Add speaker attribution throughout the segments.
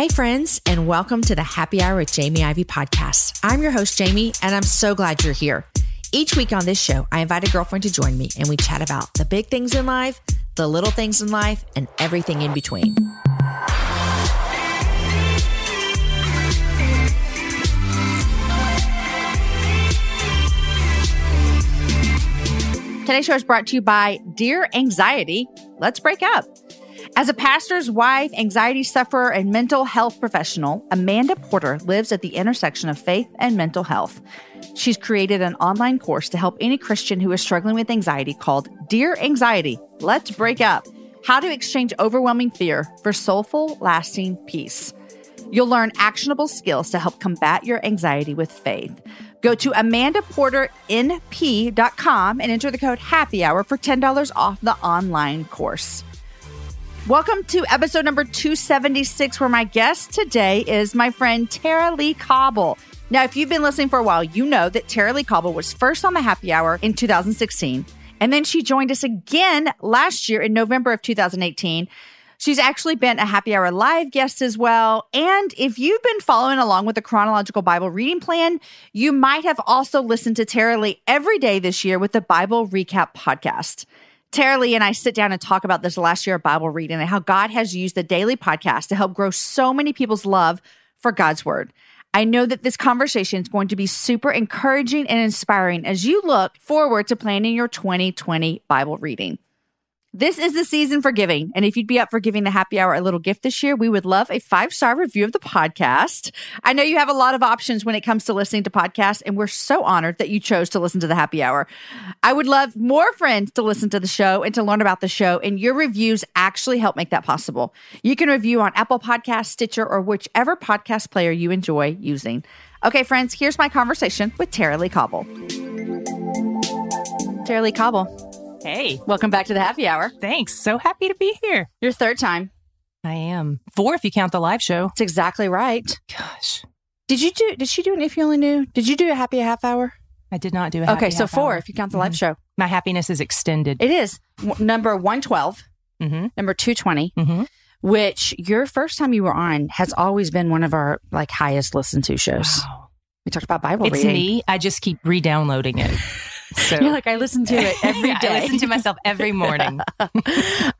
Speaker 1: Hey, friends, and welcome to the Happy Hour with Jamie Ivey podcast. I'm your host, Jamie, and I'm so glad you're here. Each week on this show, I invite a girlfriend to join me and we chat about the big things in life, the little things in life, and everything in between. Today's show is brought to you by Dear Anxiety. Let's break up. As a pastor's wife, anxiety sufferer, and mental health professional, Amanda Porter lives at the intersection of faith and mental health. She's created an online course to help any Christian who is struggling with anxiety called Dear Anxiety Let's Break Up How to Exchange Overwhelming Fear for Soulful, Lasting Peace. You'll learn actionable skills to help combat your anxiety with faith. Go to amandaporternp.com and enter the code happy hour for $10 off the online course. Welcome to episode number 276, where my guest today is my friend Tara-Leigh Cobble. Now, if you've been listening for a while, you know that Tara-Leigh Cobble was first on the happy hour in 2016. And then she joined us again last year in November of 2018 She's actually been a happy hour live guest as well. And if you've been following along with the chronological Bible reading plan, you might have also listened to Tara-Leigh every day this year with the Bible Recap podcast. Tara-Leigh and I sit down and talk about this last year of Bible reading and how God has used the daily podcast to help grow so many people's love for God's word. I know that this conversation is going to be super encouraging and inspiring as you look forward to planning your 2020 Bible reading. This is the season for giving. And if you'd be up for giving the happy hour a little gift this year, we would love a five star review of the podcast. I know you have a lot of options when it comes to listening to podcasts, and we're so honored that you chose to listen to the happy hour. I would love more friends to listen to the show and to learn about the show, and your reviews actually help make that possible. You can review on Apple Podcast, Stitcher, or whichever podcast player you enjoy using. Okay, friends, here's my conversation with Tara-Leigh Cobble. Tara-Leigh Cobble.
Speaker 2: Hey.
Speaker 1: Welcome back to the happy hour.
Speaker 2: Thanks. So happy to be here.
Speaker 1: Your third time.
Speaker 2: I am. Four if you count the live show.
Speaker 1: That's exactly right.
Speaker 2: Gosh.
Speaker 1: Did you do did she do an if you only knew? Did you do a happy half hour?
Speaker 2: I did not do a
Speaker 1: Okay, so four
Speaker 2: hour.
Speaker 1: if you count the live
Speaker 2: Mhm.
Speaker 1: show.
Speaker 2: My happiness is extended.
Speaker 1: It is w- number 112,
Speaker 2: mm-hmm.
Speaker 1: number 220,
Speaker 2: Mm-hmm.
Speaker 1: which your first time you were on has always been one of our like highest listened to shows.
Speaker 2: Wow.
Speaker 1: We talked about Bible
Speaker 2: It's
Speaker 1: reading.
Speaker 2: me. I just keep re-downloading it. So
Speaker 1: You're like I listen to it every
Speaker 2: Yeah,
Speaker 1: day.
Speaker 2: I listen to myself every morning.
Speaker 1: um,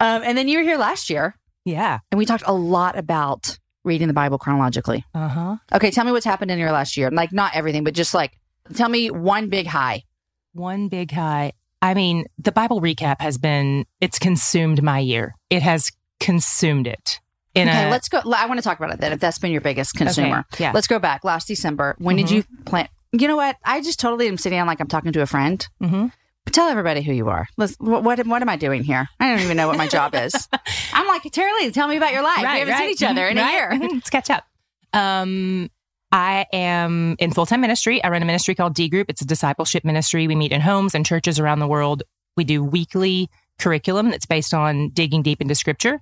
Speaker 1: and then you were here last year
Speaker 2: yeah.
Speaker 1: and we talked a lot about reading the Bible chronologically.
Speaker 2: Uh-huh.
Speaker 1: Okay, tell me what's happened in your last year. Like not everything, but just like tell me one big high.
Speaker 2: One big high. I mean, the Bible recap has been it's consumed my year. It has consumed it. In
Speaker 1: okay,
Speaker 2: a,
Speaker 1: let's go. I want to talk about it then. If that's been your biggest consumer,
Speaker 2: Okay, yeah.
Speaker 1: let's go back. Last December, when did
Speaker 2: Mhm.
Speaker 1: you plan? You know what? I just totally am sitting down like I'm talking to a friend.
Speaker 2: Mm-hmm.
Speaker 1: Tell everybody who you are. Let's, what, what what am I doing here? I don't even know what my job is. I'm like Tara-Leigh. Tell me about your life. we haven't seen each other in a year.
Speaker 2: Mhm. Let's catch up. Um, I am in full time ministry. I run a ministry called D Group. It's a discipleship ministry. We meet in homes and churches around the world. We do weekly curriculum that's based on digging deep into scripture.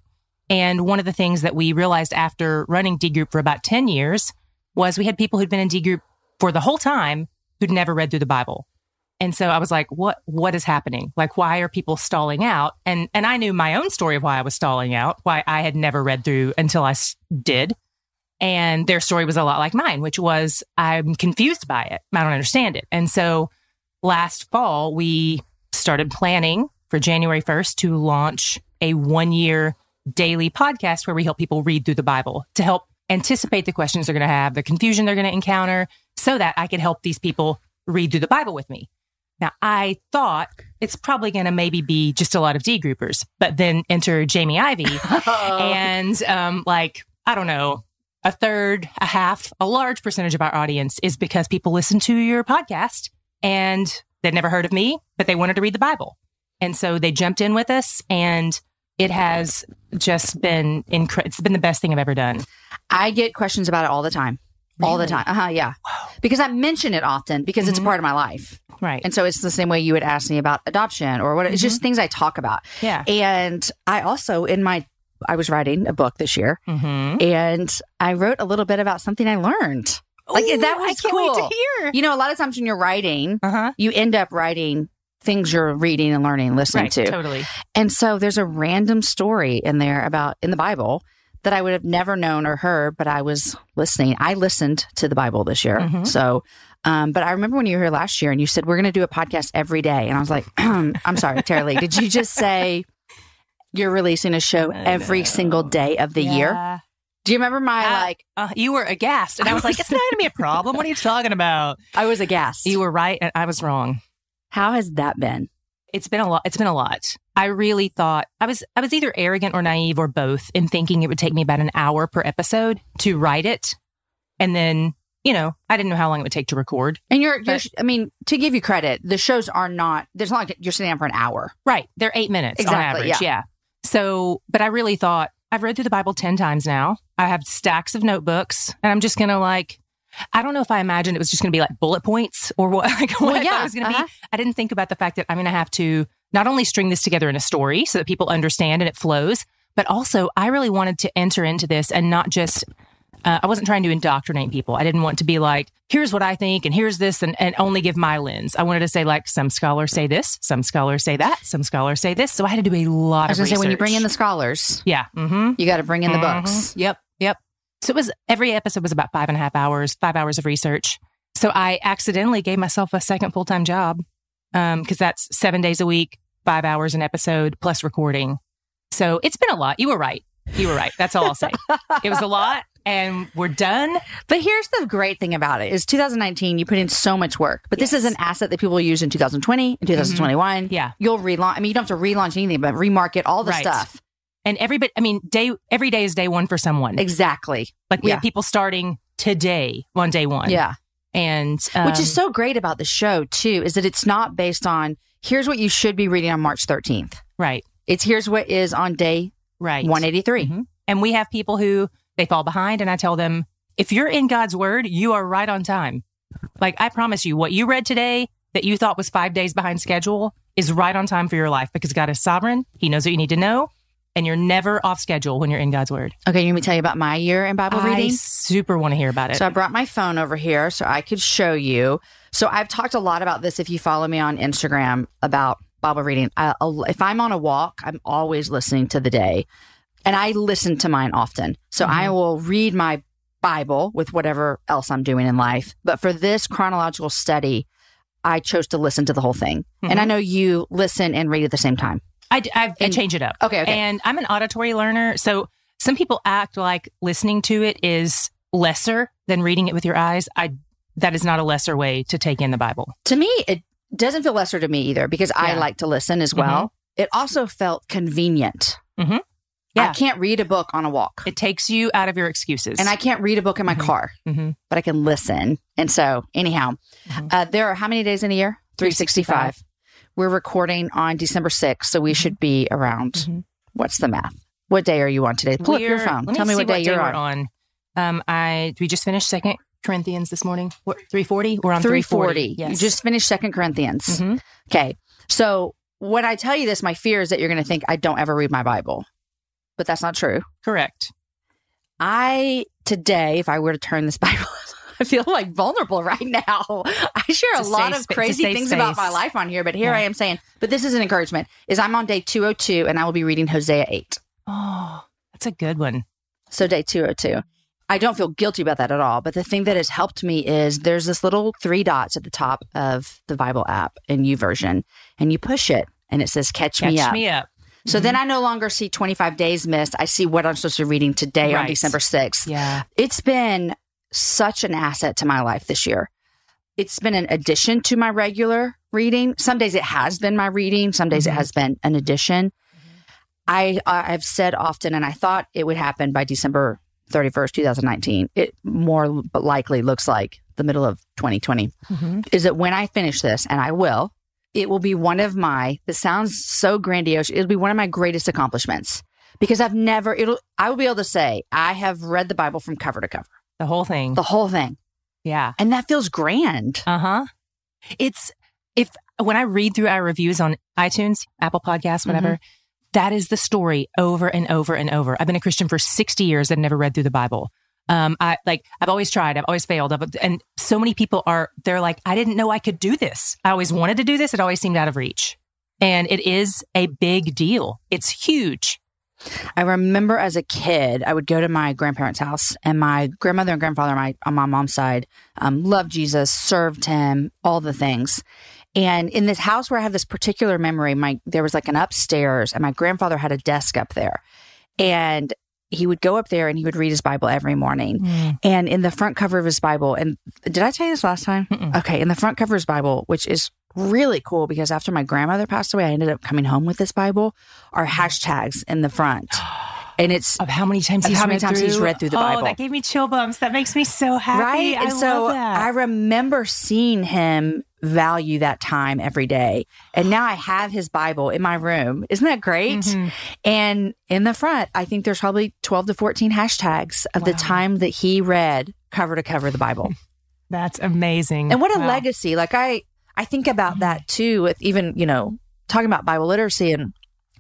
Speaker 2: And one of the things that we realized after running D Group for about 10 years was we had people who'd been in D Group for the whole time who'd never read through the Bible. And so I was like, what, what is happening? Like, why are people stalling out? And, and I knew my own story of why I was stalling out, why I had never read through until I did. And their story was a lot like mine, which was I'm confused by it. I don't understand it. And so last fall, we started planning for January 1st to launch a one year daily podcast where we help people read through the Bible to help anticipate the questions they're going to have, the confusion they're going to encounter, so that I could help these people read through the Bible with me. Now, I thought it's probably going to maybe be just a lot of D groupers, but then enter Jamie Ivey and um, like, I don't know, a third, a half, a large percentage of our audience is because people listen to your podcast and they'd never heard of me, but they wanted to read the Bible. And so they jumped in with us and it has just been incredible. It's been the best thing I've ever done.
Speaker 1: I get questions about it all the time. All the time. Uh huh. Yeah. Because I mention it often because it's a
Speaker 2: Mhm.
Speaker 1: part of my life.
Speaker 2: Right.
Speaker 1: And so it's the same way you would ask me about adoption or what it's just things I talk about.
Speaker 2: yeah.
Speaker 1: And I also, in my, I was writing a book this year
Speaker 2: Mm-hmm.
Speaker 1: and I wrote a little bit about something I learned. Like, that was
Speaker 2: I can't wait
Speaker 1: cool.
Speaker 2: to hear.
Speaker 1: You know, a lot of times when you're writing,
Speaker 2: Uh huh.
Speaker 1: you end up writing things you're reading and learning and listening
Speaker 2: Right.
Speaker 1: to.
Speaker 2: Totally.
Speaker 1: And so there's a random story in there about in the Bible that I would have never known or heard, but I was listening. I listened to the Bible this year.
Speaker 2: Mhm.
Speaker 1: So, um, but I remember when you were here last year and you said, we're going to do a podcast every day. And I was like, I'm sorry, Tara-Leigh, did you just say you're releasing a show every single day of the year? Do you remember my,
Speaker 2: I-
Speaker 1: like,
Speaker 2: Uh, you were aghast, and I was like, "It's not going to be a problem. What are you talking about?"
Speaker 1: I was aghast.
Speaker 2: You were right, and I was wrong.
Speaker 1: How has that been?
Speaker 2: It's been a lot. It's been a lot. I really thought I was I was either arrogant or naive or both in thinking it would take me about an hour per episode to write it, and then you know I didn't know how long it would take to record.
Speaker 1: And you're, you're I mean, to give you credit, the shows are not, there's not like you're sitting down for an hour.
Speaker 2: Right, they're eight minutes
Speaker 1: Exactly,
Speaker 2: on average.
Speaker 1: yeah.
Speaker 2: Yeah. So, but I really thought I've read through the Bible ten times now. I have stacks of notebooks, and I'm just gonna like. I don't know if I imagined it was just going to be like bullet points or what, like what
Speaker 1: Well,
Speaker 2: I thought
Speaker 1: yeah,
Speaker 2: it was going to
Speaker 1: uh-huh.
Speaker 2: be. I didn't think about the fact that I'm going to have to not only string this together in a story so that people understand and it flows, but also I really wanted to enter into this and not just, uh, I wasn't trying to indoctrinate people. I didn't want to be like, here's what I think and here's this and, and only give my lens. I wanted to say like some scholars say this, some scholars say that, some scholars say this. So I had to do a lot
Speaker 1: I was
Speaker 2: of
Speaker 1: to say, when you bring in the scholars,
Speaker 2: yeah. Mm-hmm.
Speaker 1: you got to bring in the
Speaker 2: Mhm.
Speaker 1: books.
Speaker 2: Yep. So it was every episode was about five and a half hours, five hours of research. So I accidentally gave myself a second full time job um, because that's seven days a week, five hours an episode plus recording. So it's been a lot. You were right. You were right. That's all I'll say. it was a lot, and we're done.
Speaker 1: But here's the great thing about it is 2019, you put in so much work, but this is an asset that people will use in 2020 and mm-hmm. 2021.
Speaker 2: Yeah.
Speaker 1: You'll relaunch. I mean, you don't have to relaunch anything, but remarket all the
Speaker 2: Right.
Speaker 1: stuff.
Speaker 2: And everybody, I mean, day every day is day one for someone.
Speaker 1: Exactly.
Speaker 2: Like we
Speaker 1: yeah.
Speaker 2: have people starting today on day one.
Speaker 1: Yeah.
Speaker 2: And
Speaker 1: Which is
Speaker 2: um,
Speaker 1: so great about the show, too, is that it's not based on here's what you should be reading on March 13th.
Speaker 2: right,
Speaker 1: It's here's what is on day
Speaker 2: right.
Speaker 1: 183.
Speaker 2: Mhm. And we have people who they fall behind, and I tell them, if you're in God's word, you are right on time. Like I promise you, what you read today that you thought was five days behind schedule is right on time for your life because God is sovereign. He knows what you need to know, and you're never off schedule when you're in God's word.
Speaker 1: Okay, you want me to tell you about my year in Bible reading?
Speaker 2: I
Speaker 1: reading?
Speaker 2: super want to hear about it.
Speaker 1: So I brought my phone over here so I could show you. So I've talked a lot about this if you follow me on Instagram about Bible reading. I, if I'm on a walk, I'm always listening to the day. And I listen to mine often. So I mm-hmm. will read my Bible with whatever else I'm doing in life. But for this chronological study, I chose to listen to the whole thing. And I mm-hmm. know you listen and read at the same time.
Speaker 2: I, I- I
Speaker 1: And-
Speaker 2: change it up.
Speaker 1: Okay, okay.
Speaker 2: And I'm an auditory learner. So some people act like listening to it is lesser than reading it with your eyes. I that is not a lesser way to take in the Bible.
Speaker 1: to me, it doesn't feel lesser to me either because I
Speaker 2: Yeah. Mm-hmm.
Speaker 1: like to listen as well. It also felt convenient.
Speaker 2: Mhm.
Speaker 1: I
Speaker 2: Yeah.
Speaker 1: can't read a book on a walk.
Speaker 2: It takes you out of your excuses.
Speaker 1: and I can't read a book in my
Speaker 2: Mhm.
Speaker 1: car,
Speaker 2: Mhm.
Speaker 1: but I can listen. And so, anyhow,
Speaker 2: Mhm.
Speaker 1: uh, there are how many days in a year? 365. We're recording on December 6th, so we should be around.
Speaker 2: Mhm.
Speaker 1: What's the math? What day are you on today? Pull up your phone. Tell me
Speaker 2: see
Speaker 1: what day you're
Speaker 2: we're
Speaker 1: on.
Speaker 2: on. Um, I we just finished Second Corinthians this morning. What three forty? We're on
Speaker 1: 340.
Speaker 2: 340. Yes.
Speaker 1: You just finished Second Corinthians.
Speaker 2: Mhm.
Speaker 1: Okay. So when I tell you this, my fear is that you're going to think I don't ever read my Bible, but that's not true.
Speaker 2: correct.
Speaker 1: I today, if I were to turn this Bible, I feel like vulnerable right now. I share a,
Speaker 2: a
Speaker 1: lot of crazy things about my life on here, but here
Speaker 2: Yeah.
Speaker 1: I am saying, but this is an encouragement. Is I'm on day 202 and I will be reading Hosea 8.
Speaker 2: Oh, that's a good one.
Speaker 1: So day 202. I don't feel guilty about that at all, but the thing that has helped me is there's this little three dots at the top of the Bible app in YouVersion, and you push it and it says catch,
Speaker 2: Catch
Speaker 1: me up.
Speaker 2: me up.
Speaker 1: So then mm-hmm. I no longer see 25 days missed. I see what I'm supposed to be reading today on December 6th.
Speaker 2: Yeah.
Speaker 1: it's been such an asset to my life this year. It's been an addition to my regular reading. Some days it has been my reading. Some days it
Speaker 2: Mhm.
Speaker 1: has been an addition. I I've said often, and I thought it would happen by December 31st, 2019. It more likely looks like the middle of 2020
Speaker 2: Mhm.
Speaker 1: is that when I finish this, and I will, it will be one of my, this sounds so grandiose, it'll be one of my greatest accomplishments because I've never, it'll, I will be able to say, I have read the Bible from cover to cover,
Speaker 2: The whole thing.
Speaker 1: the whole thing.
Speaker 2: yeah.
Speaker 1: And that feels grand.
Speaker 2: Uh huh. It's if when I read through our reviews on iTunes, Apple Podcasts, whatever, that is the story over and over and over. I've been a Christian for 60 years and never read through the Bible. Um, I like, I've always tried, I've always failed. I've, and so many people are, they're like, I didn't know I could do this. I always wanted to do this. It always seemed out of reach. And it is a big deal. It's huge.
Speaker 1: I remember as a kid, I would go to my grandparents' house, and my grandmother and grandfather, on my on my mom's side, um, loved Jesus, served him, all the things. And in this house where I have this particular memory, my there was like an upstairs, and my grandfather had a desk up there, and he would go up there and he would read his Bible every morning.
Speaker 2: Mm.
Speaker 1: And in the front cover of his Bible, and did I tell you this last time?
Speaker 2: Mm-mm.
Speaker 1: Okay, in the front cover of his Bible, which is really cool because after my grandmother passed away, I ended up coming home with this Bible, are hashtags in the front. And it's
Speaker 2: Of how many times he's
Speaker 1: how many
Speaker 2: read
Speaker 1: times
Speaker 2: through.
Speaker 1: he's read through the
Speaker 2: oh,
Speaker 1: Bible.
Speaker 2: that gave me chill bumps. That makes me so happy.
Speaker 1: right.
Speaker 2: I
Speaker 1: and so. I remember seeing him value that time every day. And now I have his Bible in my room. Isn't that great?
Speaker 2: Mhm.
Speaker 1: And in the front, I think there's probably 12 to 14 hashtags of the time that he read cover to cover the Bible.
Speaker 2: That's amazing.
Speaker 1: And what a
Speaker 2: Wow.
Speaker 1: legacy. Like I I think about that too with even, you know, talking about Bible literacy and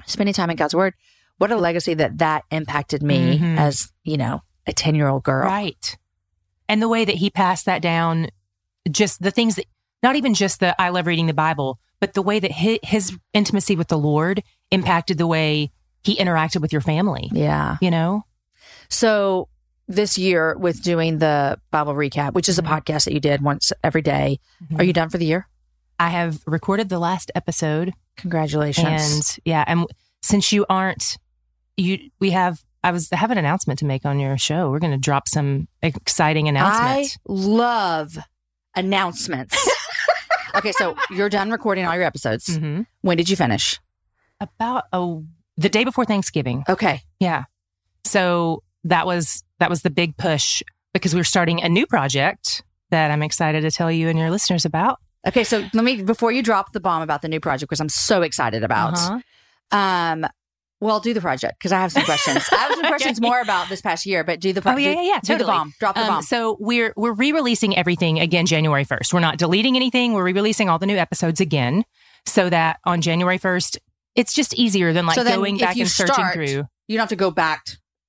Speaker 1: spending time in God's word. What a legacy that that impacted me
Speaker 2: Mhm.
Speaker 1: as, you know, a 10-year-old girl.
Speaker 2: Right. And the way that he passed that down, just the things that, not even just the I love reading the Bible, but the way that his, his intimacy with the Lord impacted the way he interacted with your family,
Speaker 1: Yeah.
Speaker 2: you know?
Speaker 1: So this year with doing the Bible recap, which is a
Speaker 2: Mhm.
Speaker 1: podcast that you did once every day, Are you done for the year?
Speaker 2: I have recorded the last episode
Speaker 1: Congratulations.
Speaker 2: and yeah, and since you aren't, you, we have, I was, I have an announcement to make on your show. We're going to drop some exciting announcements.
Speaker 1: I love announcements. okay, so you're done recording all your episodes.
Speaker 2: Mhm.
Speaker 1: When did you finish?
Speaker 2: About a, the day before Thanksgiving.
Speaker 1: Okay.
Speaker 2: Yeah. So that was that was the big push because we're starting a new project that I'm excited to tell you and your listeners about.
Speaker 1: Okay, so let me before you drop the bomb about the new project because I'm so excited about.
Speaker 2: Uh-huh.
Speaker 1: Um, well, do the project because I have some questions. I have some questions
Speaker 2: Okay.
Speaker 1: more about this past year, but do the
Speaker 2: Oh, yeah, yeah, yeah,
Speaker 1: do the bomb, drop the
Speaker 2: Um,
Speaker 1: bomb.
Speaker 2: so we're we're re-releasing everything again January 1st. We're not deleting anything. We're re-releasing all the new episodes again so that on January 1st it's just easier than like
Speaker 1: So
Speaker 2: going back and searching
Speaker 1: start,
Speaker 2: through.
Speaker 1: you don't have to go back,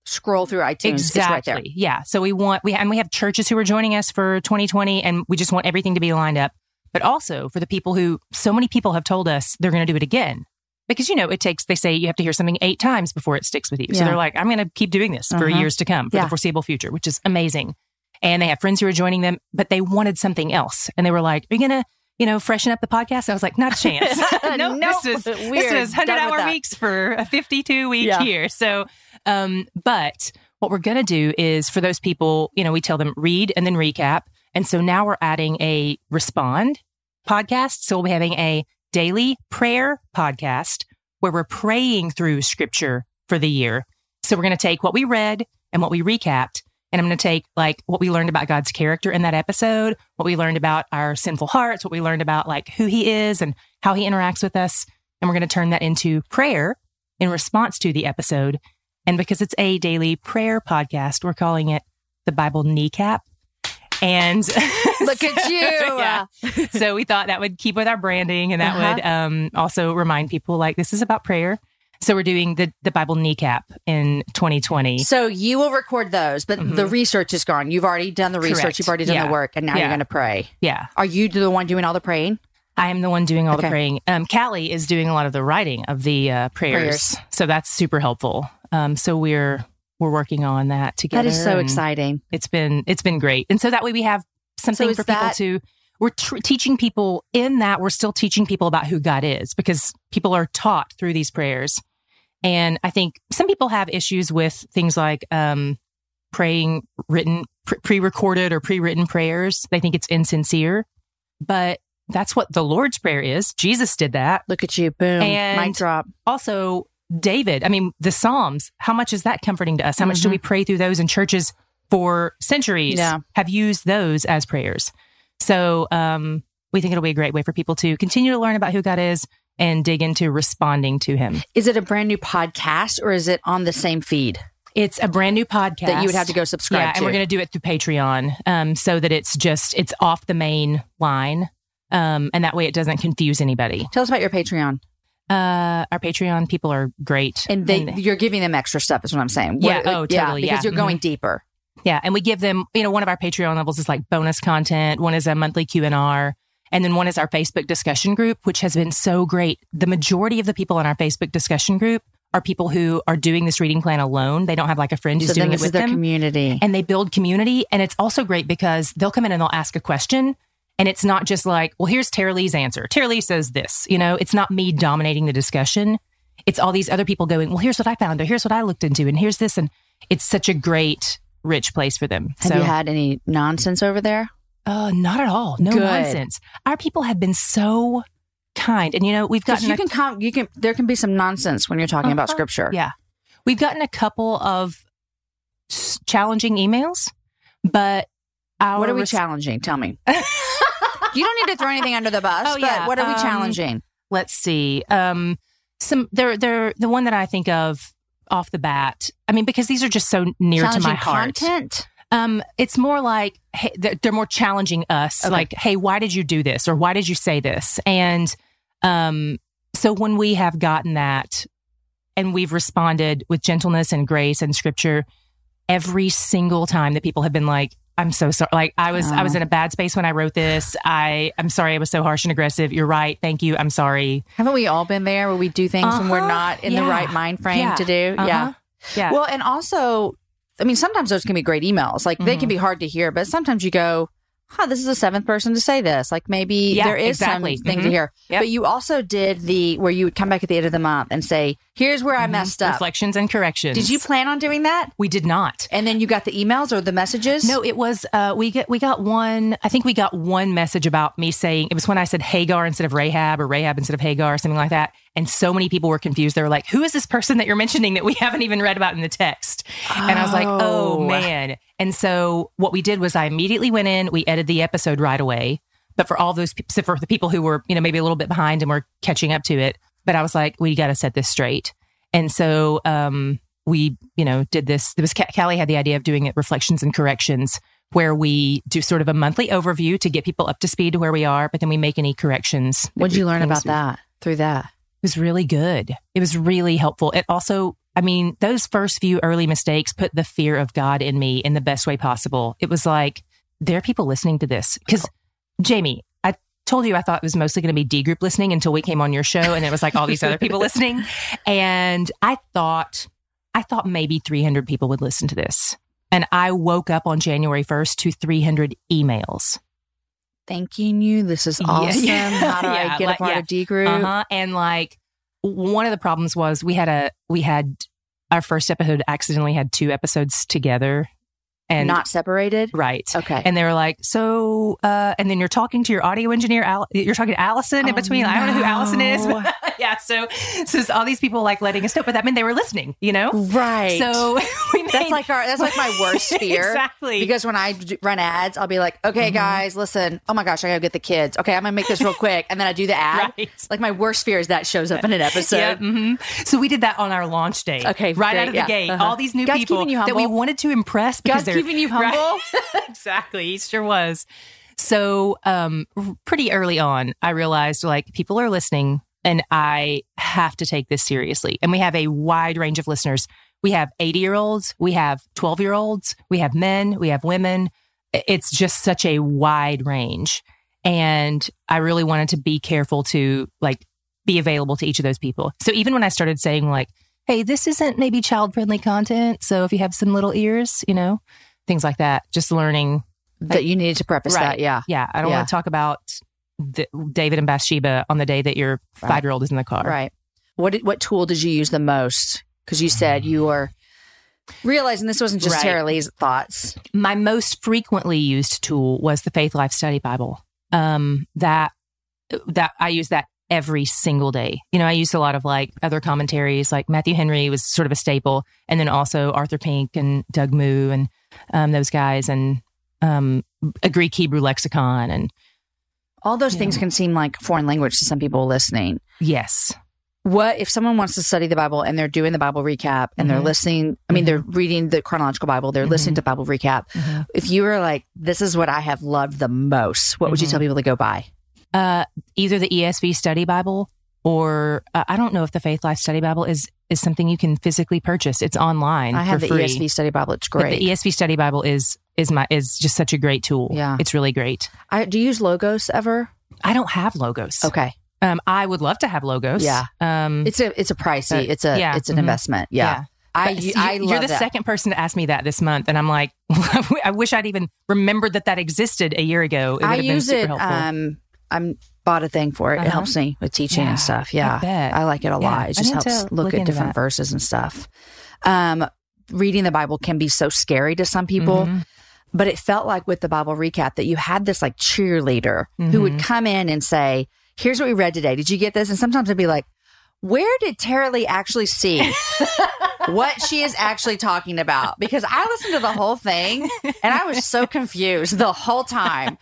Speaker 1: scroll through iTunes.
Speaker 2: Exactly.
Speaker 1: It's right there.
Speaker 2: Yeah. So we want we and we have churches who are joining us for 2020, and we just want everything to be lined up. But also for the people who so many people have told us they're going to do it again because you know it takes. They say you have to hear something eight times before it sticks with you. So they're like, I'm going to keep doing this for
Speaker 1: Uh-huh.
Speaker 2: years to come for
Speaker 1: Yeah.
Speaker 2: the foreseeable future, which is amazing. And they have friends who are joining them, but they wanted something else, and they were like, "Are you going to?" You know, freshen up the podcast. I was like, not a chance. no,
Speaker 1: Nope.
Speaker 2: this is this is hundred hour weeks for a fifty two week
Speaker 1: Yeah.
Speaker 2: year. So, um, but what we're going to do is for those people, you know, we tell them read and then recap. And so now we're adding a respond podcast. So we'll be having a daily prayer podcast where we're praying through scripture for the year. So we're going to take what we read and what we recapped. And I'm going to take like what we learned about God's character in that episode, what we learned about our sinful hearts, what we learned about like who he is and how he interacts with us. And we're going to turn that into prayer in response to the episode. And because it's a daily prayer podcast, we're calling it the Bible kneecap. And
Speaker 1: Look at you.
Speaker 2: yeah. so we thought that would keep with our branding and that
Speaker 1: Uh-huh.
Speaker 2: would um, also remind people like this is about prayer. So we're doing the, the Bible kneecap in 2020.
Speaker 1: So you will record those, but the research is gone. You've already done the research.
Speaker 2: Mm-hmm. Correct.
Speaker 1: You've already done
Speaker 2: Yeah.
Speaker 1: the work, and now
Speaker 2: Yeah.
Speaker 1: you're going to pray.
Speaker 2: Yeah.
Speaker 1: Are you the one doing all the praying?
Speaker 2: I am the one doing all
Speaker 1: Okay.
Speaker 2: the praying. Um, Callie is doing a lot of the writing of the uh, prayers.
Speaker 1: Prayers.
Speaker 2: So that's super helpful. Um, so we're we're working on that together.
Speaker 1: That is so exciting.
Speaker 2: It's been it's been great, and so that way we have something
Speaker 1: is
Speaker 2: for people to. We're tr- teaching people in that we're still teaching people about who God is because people are taught through these prayers, and I think some people have issues with things like um, praying written pre- pre-recorded or pre-written prayers. They think it's insincere, but that's what the Lord's prayer is. Jesus did that.
Speaker 1: Look at you. Boom.
Speaker 2: And-
Speaker 1: Mic drop.
Speaker 2: Also, David, I mean, the Psalms, how much is that comforting to us? How much do we pray through those in churches for centuries?
Speaker 1: Yeah.
Speaker 2: Have used those as prayers. So, um, we think it'll be a great way for people to continue to learn about who God is and dig into responding to him.
Speaker 1: Is it a brand new podcast or is it on the same feed
Speaker 2: It's a brand new podcast
Speaker 1: that you would have to go subscribe
Speaker 2: yeah,
Speaker 1: to?
Speaker 2: and we're going to do it through Patreon, um, so that it's just it's off the main line, um, and that way it doesn't confuse anybody.
Speaker 1: Tell us about your Patreon.
Speaker 2: Uh, our Patreon people are great,
Speaker 1: And they, you're giving them extra stuff, is what I'm saying.
Speaker 2: Yeah.
Speaker 1: What-
Speaker 2: Oh, totally.
Speaker 1: because
Speaker 2: Yeah.
Speaker 1: you're going deeper.
Speaker 2: yeah, and we give them, you know, one of our Patreon levels is like bonus content. One is a monthly Q and R, and then one is our Facebook discussion group, which has been so great. The majority of the people in our Facebook discussion group are people who are doing this reading plan alone. They don't have like a friend who's
Speaker 1: So
Speaker 2: doing it
Speaker 1: this is
Speaker 2: with
Speaker 1: their
Speaker 2: them.
Speaker 1: community.
Speaker 2: and they build community. And it's also great because they'll come in and they'll ask a question. And it's not just like, well, here's Tara-Leigh's answer. Tara-Leigh says this. You know, it's not me dominating the discussion. It's all these other people going, well, here's what I found, or here's what I looked into, and here's this. And it's such a great, rich place for them.
Speaker 1: Have
Speaker 2: so,
Speaker 1: you had any nonsense over there?
Speaker 2: uh, not at all. No
Speaker 1: Good.
Speaker 2: nonsense. Our people have been so kind. And, you know, we've gotten
Speaker 1: you
Speaker 2: a
Speaker 1: can come, you can. There can be some nonsense when you're talking about
Speaker 2: Uh-huh.
Speaker 1: scripture.
Speaker 2: Yeah. We've gotten a couple of challenging emails, but our
Speaker 1: What are we
Speaker 2: res-
Speaker 1: challenging? Tell me. you don't need to throw anything under the bus.
Speaker 2: Oh,
Speaker 1: but
Speaker 2: yeah.
Speaker 1: What are we
Speaker 2: Um,
Speaker 1: challenging?
Speaker 2: let's see. Um, some they're they're the one that I think of off the bat. I mean, because these are just so near to my heart.
Speaker 1: content.
Speaker 2: Um, it's more like hey, they're they're more challenging us.
Speaker 1: Okay.
Speaker 2: Like, hey, why did you do this, or why did you say this? And um, so when we have gotten that, and we've responded with gentleness and grace and scripture, every single time that people have been like. I'm so sorry. Like I was, I was in a bad space when I wrote this. I, I'm sorry. I was so harsh and aggressive. You're right. Thank you. I'm sorry.
Speaker 1: Haven't we all been there where we do things when we're
Speaker 2: Uh-huh.
Speaker 1: not in the right mind frame
Speaker 2: Yeah.
Speaker 1: to do?
Speaker 2: Uh-huh.
Speaker 1: Yeah.
Speaker 2: Yeah.
Speaker 1: Well, and also, I mean, sometimes those can be great emails. Like they can
Speaker 2: Mhm.
Speaker 1: be hard to hear, but sometimes you go, huh, this is the seventh person to say this. Like maybe
Speaker 2: Yeah,
Speaker 1: there is
Speaker 2: exactly.
Speaker 1: something to
Speaker 2: Mhm.
Speaker 1: hear.
Speaker 2: Yep.
Speaker 1: But you also did the where you would come back at the end of the month and say, here's where I
Speaker 2: Mhm.
Speaker 1: messed up.
Speaker 2: Reflections and corrections.
Speaker 1: Did you plan on doing that?
Speaker 2: We did not.
Speaker 1: And then you got the emails or the messages?
Speaker 2: No, it was uh we get we got one I think we got one message about me saying it was when I said Hagar instead of Rahab or Rahab instead of Hagar or something like that. And so many people were confused. They were like, Who is this person that you're mentioning that we haven't even read about in the text? And I was like, Oh
Speaker 1: Oh.
Speaker 2: man. And so what we did was I immediately went in, we edited the episode right away. But for all those so for the people who were, you know, maybe a little bit behind and were catching up to it, but I was like, we got to set this straight. And so um we, you know, did this. There was Callie had the idea of doing it reflections and corrections, where we do sort of a monthly overview to get people up to speed to where we are, but then we make any corrections.
Speaker 1: What did you learn about
Speaker 2: we-
Speaker 1: that through that?
Speaker 2: It was really good. It was really helpful. It also, I mean, those first few early mistakes put the fear of God in me in the best way possible. It was like there are people listening to this because Jamie. Told you I thought it was mostly going to be D group listening until we came on your show, and it was like all these other people listening. And I thought, I thought maybe 300 people would listen to this. And I woke up on January 1st to 300 emails.
Speaker 1: Thanking you. This is awesome.
Speaker 2: yeah.
Speaker 1: How do I get
Speaker 2: like-
Speaker 1: a part
Speaker 2: yeah.
Speaker 1: of D group?
Speaker 2: Uh-huh. And like one of the problems was we had a we had our first episode accidentally had two episodes together and
Speaker 1: Not separated?
Speaker 2: right.
Speaker 1: Okay.
Speaker 2: And they were like, so, uh, and then you're talking to your audio engineer, Al- you're talking to Allison in
Speaker 1: Oh,
Speaker 2: between. I don't know who Allison is.
Speaker 1: no.
Speaker 2: yeah. So, so all these people like letting us know, but that meant they were listening, you know?
Speaker 1: right.
Speaker 2: So
Speaker 1: that's like our that's like my worst fear.
Speaker 2: exactly.
Speaker 1: Because when I run ads, I'll be like, okay,
Speaker 2: Mhm.
Speaker 1: guys, listen. Oh my gosh, I gotta get the kids. Okay, I'm gonna make this real quick. And then I do the ad.
Speaker 2: right.
Speaker 1: Like my worst fear is that shows up in an episode.
Speaker 2: Yeah, hmm So we did that on our launch day.
Speaker 1: Okay,
Speaker 2: right
Speaker 1: great,
Speaker 2: out of the
Speaker 1: yeah,
Speaker 2: gate.
Speaker 1: uh-huh.
Speaker 2: All these new
Speaker 1: God's
Speaker 2: people that we wanted to impress because
Speaker 1: God's
Speaker 2: they're
Speaker 1: keeping you humble.
Speaker 2: Right. exactly. He sure was. So, um, pretty early on, I realized like people are listening and I have to take this seriously. And we have a wide range of listeners. We have 80 year olds, we have 12 year olds, we have men, we have women. It's just such a wide range. And I really wanted to be careful to like be available to each of those people. So even when I started saying like, Hey, this isn't maybe child friendly content. So if you have some little ears, you know, things like that, just learning
Speaker 1: That you needed to preface
Speaker 2: Right.
Speaker 1: that. Yeah.
Speaker 2: yeah, I don't
Speaker 1: Yeah.
Speaker 2: want to talk about the, David and Bathsheba on the day that your
Speaker 1: Right.
Speaker 2: five year old is in the car.
Speaker 1: Right. What what tool did you use the most? Because you said you were realizing this wasn't just
Speaker 2: Right.
Speaker 1: Tara-Leigh's thoughts.
Speaker 2: My most frequently used tool was the Faithlife Study Bible. Um, that that I use that every single day. You know, I used a lot of like other commentaries, like Matthew Henry was sort of a staple, and then also Arthur Pink and Doug Moo and um, those guys, and um, a Greek Hebrew lexicon, and
Speaker 1: All those things can seem like foreign language to some people listening.
Speaker 2: yes,
Speaker 1: What if someone wants to study the Bible and they're doing the Bible recap and they're
Speaker 2: Mhm.
Speaker 1: listening? I mean, they're reading the chronological Bible, they're listening
Speaker 2: Mhm.
Speaker 1: to Bible recap. If you were like, this is what I have loved the most, what would you
Speaker 2: Mhm.
Speaker 1: tell people to go buy?
Speaker 2: uh, either the ESV Study Bible or uh, I don't know if the Faithlife Study Bible is is something you can physically purchase. It's online.
Speaker 1: I have the
Speaker 2: free.
Speaker 1: ESV study Bible. It's
Speaker 2: But
Speaker 1: great.
Speaker 2: the ESV Study Bible is is my is just such a great tool.
Speaker 1: Yeah.
Speaker 2: it's really great.
Speaker 1: I, do you use logos ever?
Speaker 2: I don't have logos.
Speaker 1: Okay.
Speaker 2: Um, I would love to have logos.
Speaker 1: Yeah.
Speaker 2: Um,
Speaker 1: It's a it's a pricey.
Speaker 2: Uh,
Speaker 1: It's a
Speaker 2: yeah,
Speaker 1: it's an
Speaker 2: mhm.
Speaker 1: investment. Yeah. I you,
Speaker 2: see,
Speaker 1: I
Speaker 2: you-
Speaker 1: love
Speaker 2: you're the
Speaker 1: that.
Speaker 2: second person to ask me that this month, and I'm like, I wish I'd even remembered that that existed a year ago. It would
Speaker 1: I
Speaker 2: have been
Speaker 1: use
Speaker 2: super
Speaker 1: it.
Speaker 2: helpful.
Speaker 1: Um, I'm bought a thing for it. It
Speaker 2: Uh-huh.
Speaker 1: helps me with teaching
Speaker 2: Yeah,
Speaker 1: and stuff.
Speaker 2: I
Speaker 1: Yeah,
Speaker 2: bet.
Speaker 1: like it a
Speaker 2: Yeah,
Speaker 1: lot. It just helps look,
Speaker 2: look
Speaker 1: at different
Speaker 2: that.
Speaker 1: verses and stuff. Um, reading the Bible can be so scary to some people.
Speaker 2: Mhm.
Speaker 1: But it felt like with the Bible recap that you had this like cheerleader who would
Speaker 2: Mhm.
Speaker 1: come in and say, Here's what we read today. Did you get this? And sometimes I'd be like, Where did Tara-Leigh actually see what she is actually talking about? Because I listened to the whole thing and I was so confused the whole time.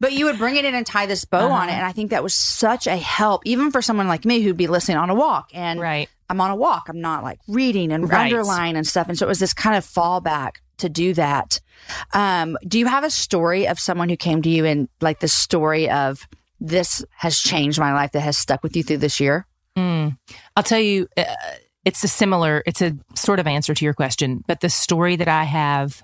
Speaker 1: But you would bring it in and tie this bow on it.
Speaker 2: Uh-huh.
Speaker 1: And I think that was such a help, even for someone like me who'd be listening on a walk. And
Speaker 2: right.
Speaker 1: I'm on a walk. I'm not like reading and
Speaker 2: Right.
Speaker 1: underline and stuff. And so it was this kind of fallback to do that. Um, do you have a story of someone who came to you and like the story of this has changed my life that has stuck with you through this year?
Speaker 2: Mm. I'll tell you, uh, it's a similar, it's a sort of answer to your question, but the story that I have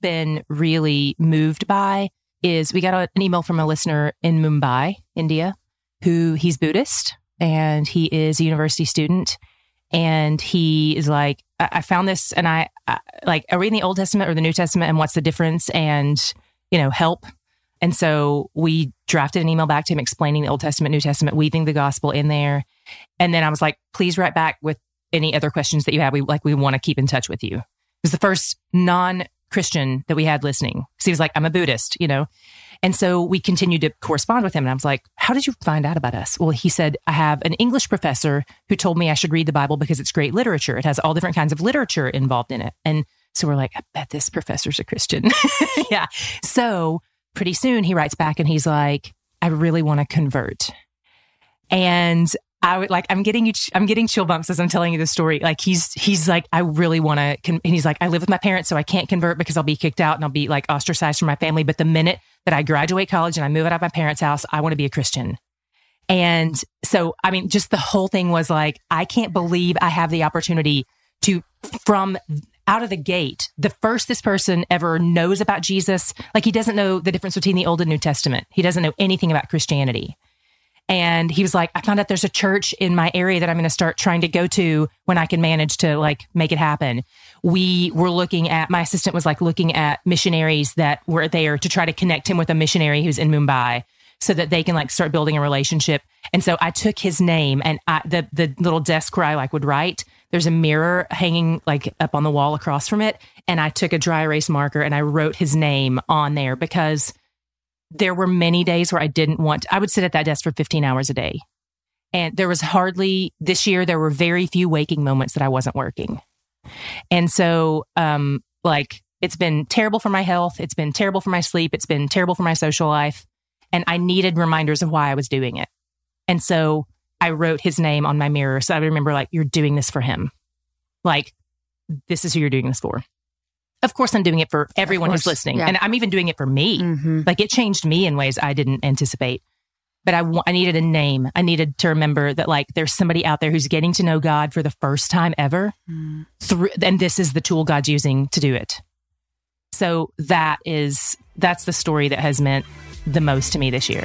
Speaker 2: been really moved by is we got a, an email from a listener in Mumbai, India, who he's Buddhist and he is a university student. And he is like, I, I found this and I, I like, are we in the Old Testament or the New Testament? And what's the difference? And, you know, help. And so we drafted an email back to him explaining the Old Testament, New Testament, weaving the gospel in there. And then I was like, please write back with any other questions that you have. We like, we want to keep in touch with you. It was the first non Christian that we had listening. Cause he was like, I'm a Buddhist, you know? And so we continued to correspond with him. And I was like, how did you find out about us? Well, he said, I have an English professor who told me I should read the Bible because it's great literature. It has all different kinds of literature involved in it. And so we're like, I bet this professor's a Christian. yeah. So pretty soon he writes back and he's like, I really want to convert. And I would like, I'm getting you, I'm getting chill bumps as I'm telling you the story. Like he's, he's like, I really want to, con-, and he's like, I live with my parents, so I can't convert because I'll be kicked out and I'll be like ostracized from my family. But the minute that I graduate college and I move out of my parents' house, I want to be a Christian. And so, I mean, just the whole thing was like, I can't believe I have the opportunity to, from out of the gate, the first this person ever knows about Jesus, like he doesn't know the difference between the Old and New Testament. He doesn't know anything about Christianity. And he was like, I found out there's a church in my area that I'm going to start trying to go to when I can manage to like make it happen. We were looking at, my assistant was like looking at missionaries that were there to try to connect him with a missionary who's in Mumbai so that they can like start building a relationship. And so I took his name and I, the, the little desk where I like would write, there's a mirror hanging like up on the wall across from it. And I took a dry erase marker and I wrote his name on there because there were many days where I didn't want, I would sit at that desk for 15 hours a day. And there was hardly, this year, there were very few waking moments that I wasn't working. And so, um, like, it's been terrible for my health. It's been terrible for my sleep. It's been terrible for my social life. And I needed reminders of why I was doing it. And so I wrote his name on my mirror. So I remember, like, you're doing this for him. Like, this is who you're doing this for. Of course, I'm doing it for everyone who's listening.
Speaker 1: yeah.
Speaker 2: And I'm even doing it for me.
Speaker 1: Mm-hmm.
Speaker 2: Like it changed me in ways I didn't anticipate. But I, I needed a name. I needed to remember that like there's somebody out there who's getting to know God for the first time ever. Through, and this is the tool God's using to do it. So that is that's the story that has meant the most to me this year.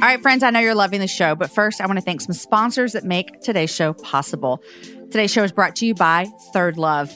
Speaker 1: All right, friends, I know you're loving the show, but first, I want to thank some sponsors that make today's show possible. Today's show is brought to you by Third Love.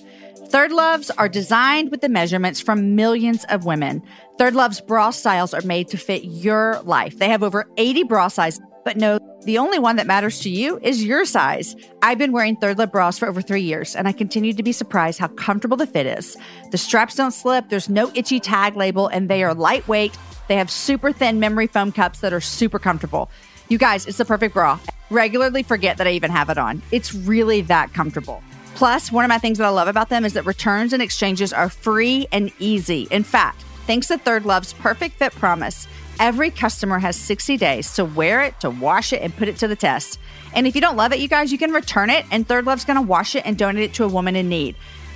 Speaker 1: Third Loves are designed with the measurements from millions of women. Third Love's bra styles are made to fit your life. They have over 80 bra sizes, but no, the only one that matters to you is your size. I've been wearing Third Love bras for over three years, and I continue to be surprised how comfortable the fit is. The straps don't slip, there's no itchy tag label, and they are lightweight. They have super thin memory foam cups that are super comfortable. You guys, it's the perfect bra. Regularly forget that I even have it on. It's really that comfortable. Plus, one of my things that I love about them is that returns and exchanges are free and easy. In fact, thanks to Third Love's perfect fit promise, every customer has 60 days to wear it, to wash it, and put it to the test. And if you don't love it, you guys, you can return it, and Third Love's gonna wash it and donate it to a woman in need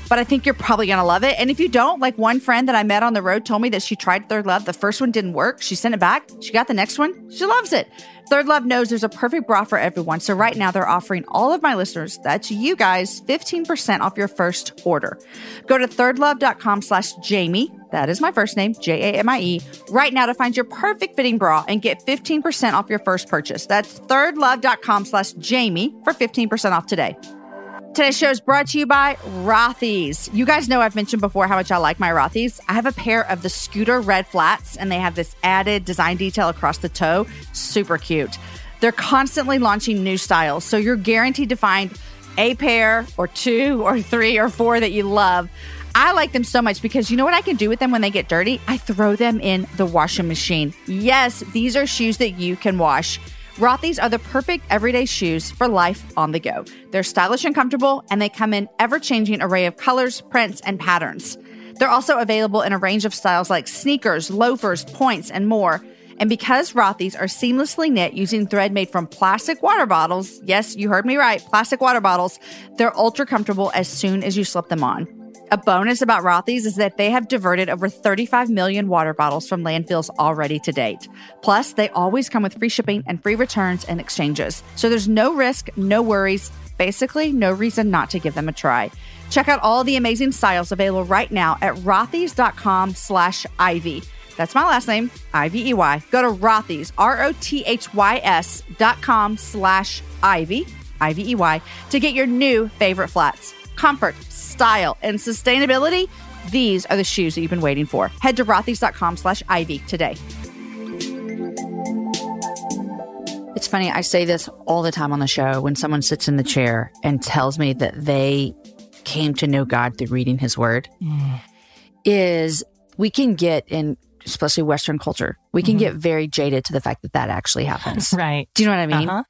Speaker 1: but I think you're probably going to love it. And if you don't, like one friend that I met on the road told me that she tried Third Love. The first one didn't work. She sent it back. She got the next one. She loves it. Third Love knows there's a perfect bra for everyone. So right now they're offering all of my listeners, that's you guys, 15% off your first order. Go to thirdlove.com slash Jamie. That is my first name, J-A-M-I-E, right now to find your perfect fitting bra and get 15% off your first purchase. That's thirdlove.com slash Jamie for 15% off today. Today's show is brought to you by Rothy's. You guys know I've mentioned before how much I like my Rothy's. I have a pair of the Scooter red flats, and they have this added design detail across the toe. Super cute. They're constantly launching new styles, so you're guaranteed to find a pair or two or three or four that you love. I like them so much because you know what I can do with them when they get dirty? I throw them in the washing machine. Yes, these are shoes that you can wash. Rothy's are the perfect everyday shoes for life on the go. They're stylish and comfortable, and they come in ever changing array of colors, prints, and patterns. They're also available in a range of styles like sneakers, loafers, points, and more. And because Rothy's are seamlessly knit using thread made from plastic water bottles, yes, you heard me right, plastic water bottles, they're ultra comfortable as soon as you slip them on. A bonus about Rothy's is that they have diverted over 35 million water bottles from landfills already to date. Plus, they always come with free shipping and free returns and exchanges. So there's no risk, no worries, basically no reason not to give them a try. Check out all the amazing styles available right now at rothys.com slash Ivey. That's my last name, I-V-E-Y. Go to Rothys, R-O-T-H-Y-S dot com slash Ivey, I-V-E-Y, to get your new favorite flats. Comfort, style, and sustainability, these are the shoes that you've been waiting for. Head to rothys.com slash Ivey today. It's funny, I say this all the time on the show when someone sits in the chair and tells me that they came to know God through reading his word. Mm. Is we can get in especially Western culture, we can mm-hmm. get very jaded to the fact that that actually happens.
Speaker 2: Right.
Speaker 1: Do you know what I mean? Uh-huh.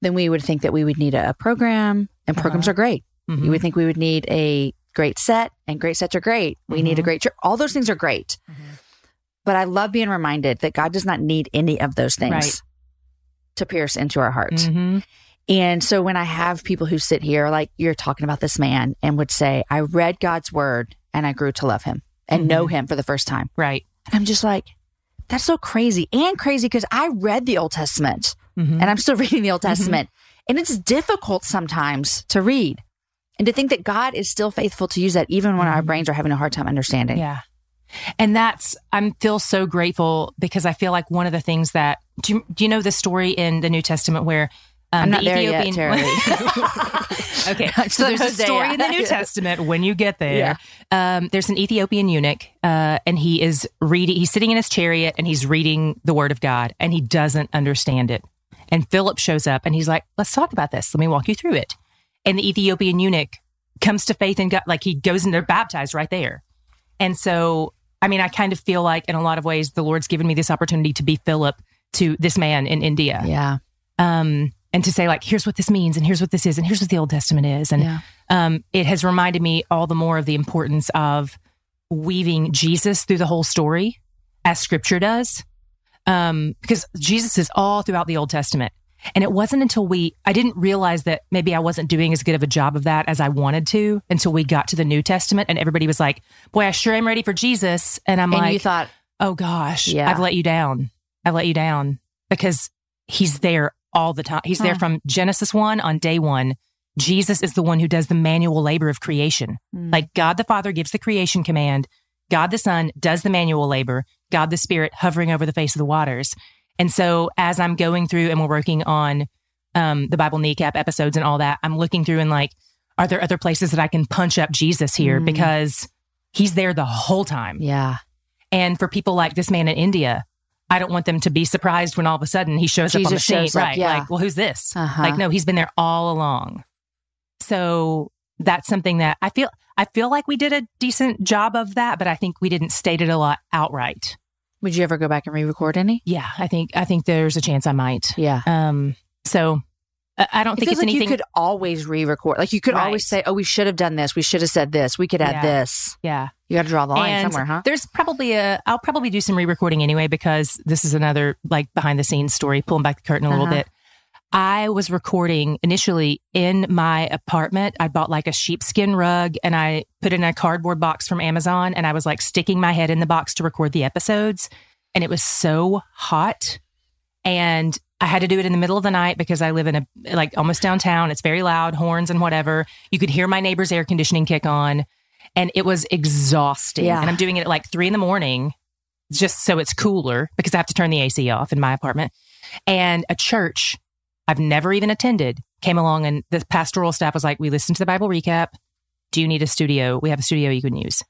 Speaker 1: Then we would think that we would need a, program, and uh-huh. programs are great. Mm-hmm. You would think we would need a great set, and great sets are great. We mm-hmm. need a mm-hmm. great church. All those things are great. Mm-hmm. But I love being reminded that God does not need any of those things right. to pierce into our hearts. Mm-hmm. And so when I have people who sit here, like you're talking about this man, and would say, I read God's word and I grew to love him and know mm-hmm. him for the first time.
Speaker 2: Right.
Speaker 1: And I'm just like, that's so crazy and crazy because I read the Old Testament mm-hmm. and I'm still reading the Old Testament. And it's difficult sometimes to read and to think that God is still faithful to use that even when our mm-hmm. brains are having a hard time understanding.
Speaker 2: Yeah. And that's, I'm feel so grateful because I feel like one of the things that, do you, do you know the story in the New Testament where
Speaker 1: um, I'm not the there Ethiopian...
Speaker 2: yet, okay, so there's a story in the New Testament when you get there. Yeah. Um, there's an Ethiopian eunuch, uh, and he is reading. He's sitting in his chariot, and he's reading the Word of God, and he doesn't understand it. And Philip shows up, and he's like, "Let's talk about this. Let me walk you through it." And the Ethiopian eunuch comes to faith in God, like he goes and they're baptized right there. And so, I mean, I kind of feel like in a lot of ways, the Lord's given me this opportunity to be Philip to this man in India.
Speaker 1: Yeah.
Speaker 2: Um, and to say like, here's what this means, and here's what this is, and here's what the Old Testament is, and
Speaker 1: Yeah.
Speaker 2: um, it has reminded me all the more of the importance of weaving Jesus through the whole story, as Scripture does, um, because Jesus is all throughout the Old Testament. And it wasn't until we, I didn't realize that maybe I wasn't doing as good of a job of that as I wanted to until we got to the New Testament and everybody was like, boy, I sure am ready for Jesus. And I'm
Speaker 1: and
Speaker 2: like,
Speaker 1: you thought,
Speaker 2: oh gosh,
Speaker 1: Yeah.
Speaker 2: I've let you down. I've let you down because he's there all the time. He's there from Genesis 1 on day one. Jesus is the one who does the manual labor of creation.
Speaker 1: Mm.
Speaker 2: Like God the Father gives the creation command, God the Son does the manual labor, God the Spirit hovering over the face of the waters. And so as I'm going through and we're working on um, the Bible kneecap episodes and all that, I'm looking through and like, are there other places that I can punch up Jesus here?
Speaker 1: Mm.
Speaker 2: Because he's there the whole time.
Speaker 1: yeah.
Speaker 2: And for people like this man in India, I don't want them to be surprised when all of a sudden he shows up on the
Speaker 1: Jesus
Speaker 2: scene.
Speaker 1: shows up,
Speaker 2: right.
Speaker 1: yeah.
Speaker 2: Like, well, who's this?
Speaker 1: Uh-huh.
Speaker 2: Like, no, he's been there all along. So that's something that I feel I feel like we did a decent job of that, but I think we didn't state it a lot outright.
Speaker 1: Would you ever go back and re-record any?
Speaker 2: Yeah, I think I think there's a chance I might.
Speaker 1: Yeah.
Speaker 2: Um so I don't
Speaker 1: It
Speaker 2: think it's
Speaker 1: like
Speaker 2: anything
Speaker 1: you could always re-record. Like you could
Speaker 2: Right.
Speaker 1: always say, "Oh, we should have done this. We should have said this. We could add
Speaker 2: Yeah.
Speaker 1: this."
Speaker 2: Yeah.
Speaker 1: You got to draw the line
Speaker 2: And
Speaker 1: somewhere, huh?
Speaker 2: There's probably a I'll probably do some re-recording anyway because this is another like behind the scenes story, pulling back the curtain a little
Speaker 1: Uh-huh.
Speaker 2: bit. I was recording initially in my apartment. I bought like a sheepskin rug and I put in a cardboard box from Amazon and I was like sticking my head in the box to record the episodes. And it was so hot. And I had to do it in the middle of the night because I live in a like almost downtown. It's very loud, horns and whatever. You could hear my neighbor's air conditioning kick on. And it was exhausting.
Speaker 1: Yeah.
Speaker 2: And I'm doing it at like three in the morning just so it's cooler because I have to turn the AC off in my apartment. And a church I've never even attended came along and the pastoral staff was like, We listened to the Bible recap. Do you need a studio? We have a studio you can use.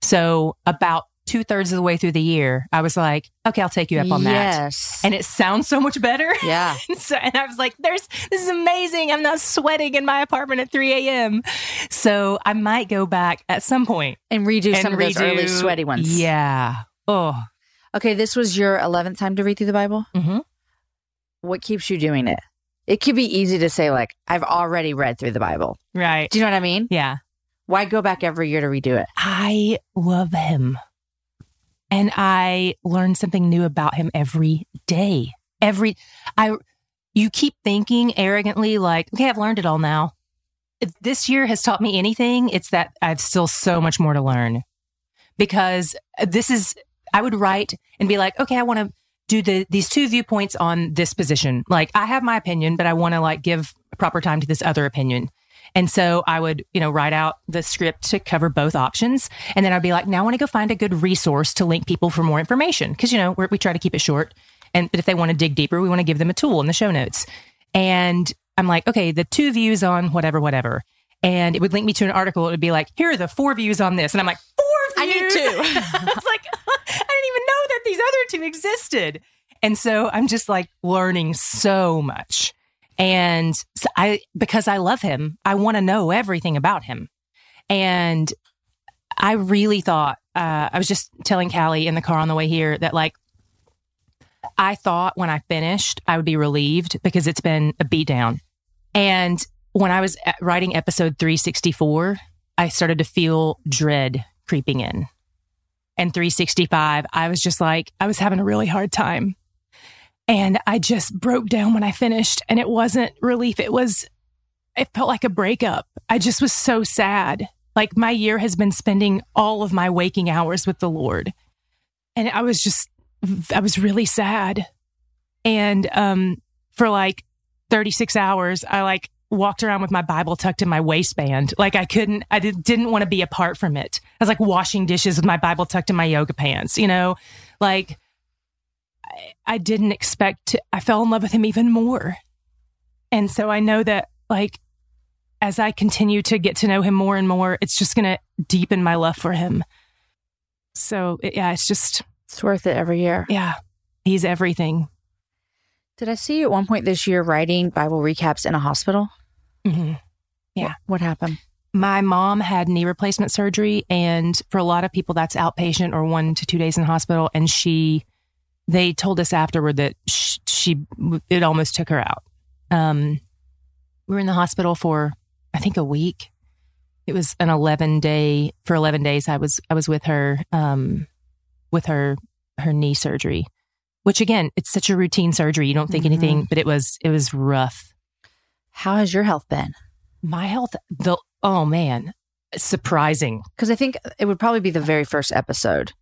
Speaker 2: So about two thirds of the way through the year, I was like, Okay, I'll take you up on that.
Speaker 1: yes.
Speaker 2: And it sounds so much better.
Speaker 1: yeah.
Speaker 2: so, and I was like, there's, this is amazing. I'm not sweating in my apartment at 3 a.m. So I might go back at some point
Speaker 1: And redo
Speaker 2: and
Speaker 1: some of those
Speaker 2: redo-
Speaker 1: early sweaty ones.
Speaker 2: Yeah. Oh,
Speaker 1: Okay, this was your 11th time to read through the Bible.
Speaker 2: Mhm.
Speaker 1: What keeps you doing it? It could be easy to say like, "I've already read through the Bible."
Speaker 2: right.
Speaker 1: Do you know what I mean?
Speaker 2: Yeah.
Speaker 1: Why go back every year to redo it?
Speaker 2: I love him. And I learn something new about him every day. Every I you keep thinking arrogantly like, okay, I've learned it all now. If this year has taught me anything, it's that I've still so much more to learn. Because this is I would write and be like, okay, I want to do the these two viewpoints on this position. Like I have my opinion, but I want to like give proper time to this other opinion. And so I would, you know, write out the script to cover both options. And then I'd be like, now I want to go find a good resource to link people for more information. Cause, you know, we try to keep it short. And, but if they want to dig deeper, we want to give them a tool in the show notes. And I'm like, okay, the two views on whatever, whatever. And it would link me to an article. It would be like, here are the four views on this. And I'm like, four
Speaker 1: I need two.
Speaker 2: I was like, I didn't even know that these other two existed. And so I'm just like learning so much. And so I, because I love him, I want to know everything about him. And I really thought, uh, I was just telling Callie in the car on the way here that like, I thought when I finished, I would be relieved because it's been a beatdown. And when I was writing episode 364, I started to feel dread creeping in. And 365, I was just like, I was having a really hard time. And I just broke down when I finished. And it wasn't relief. It was, it felt like a breakup. I just was so sad. Like my year has been spending all of my waking hours with the Lord. And I was just, I was really sad. And um, for like 36 hours, I like walked around with my Bible tucked in my waistband. Like I couldn't, I did, didn't want to be apart from it. I was like washing dishes with my Bible tucked in my yoga pants, you know, like I, I didn't expect to, I fell in love with him even more. And so I know that like as I continue to get to know him more and more, it's just going to deepen my love for him. So it- yeah, it's just,
Speaker 1: It's worth it every year.
Speaker 2: yeah, he's everything.
Speaker 1: Did I see you at one point this year writing Bible recaps in a hospital?
Speaker 2: hmm Yeah.
Speaker 1: What happened?
Speaker 2: my mom had knee replacement surgery, and for a lot of people, that's outpatient or one to two days in hospital. And she, they told us afterward that she, she it almost took her out. Um, we were in the hospital for, I think, a week. It was an 11 day, for 11 days, I was, I was with her, um, with her, her knee surgery, which again, it's such a routine surgery. You don't think
Speaker 1: Mhm.
Speaker 2: anything, but it was, it was rough.
Speaker 1: How has your health been?
Speaker 2: My health, the, oh man, surprising.
Speaker 1: Because I think it would probably be the very first episode,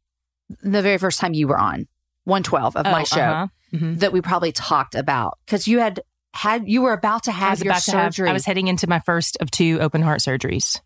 Speaker 1: the very first time you were on 112 of my
Speaker 2: Oh,
Speaker 1: show
Speaker 2: uh-huh. Mhm.
Speaker 1: that we probably talked about. Because you had had, you were about to
Speaker 2: I
Speaker 1: have
Speaker 2: was
Speaker 1: your
Speaker 2: about to have,
Speaker 1: surgery.
Speaker 2: I was heading into my first of two open heart surgeries.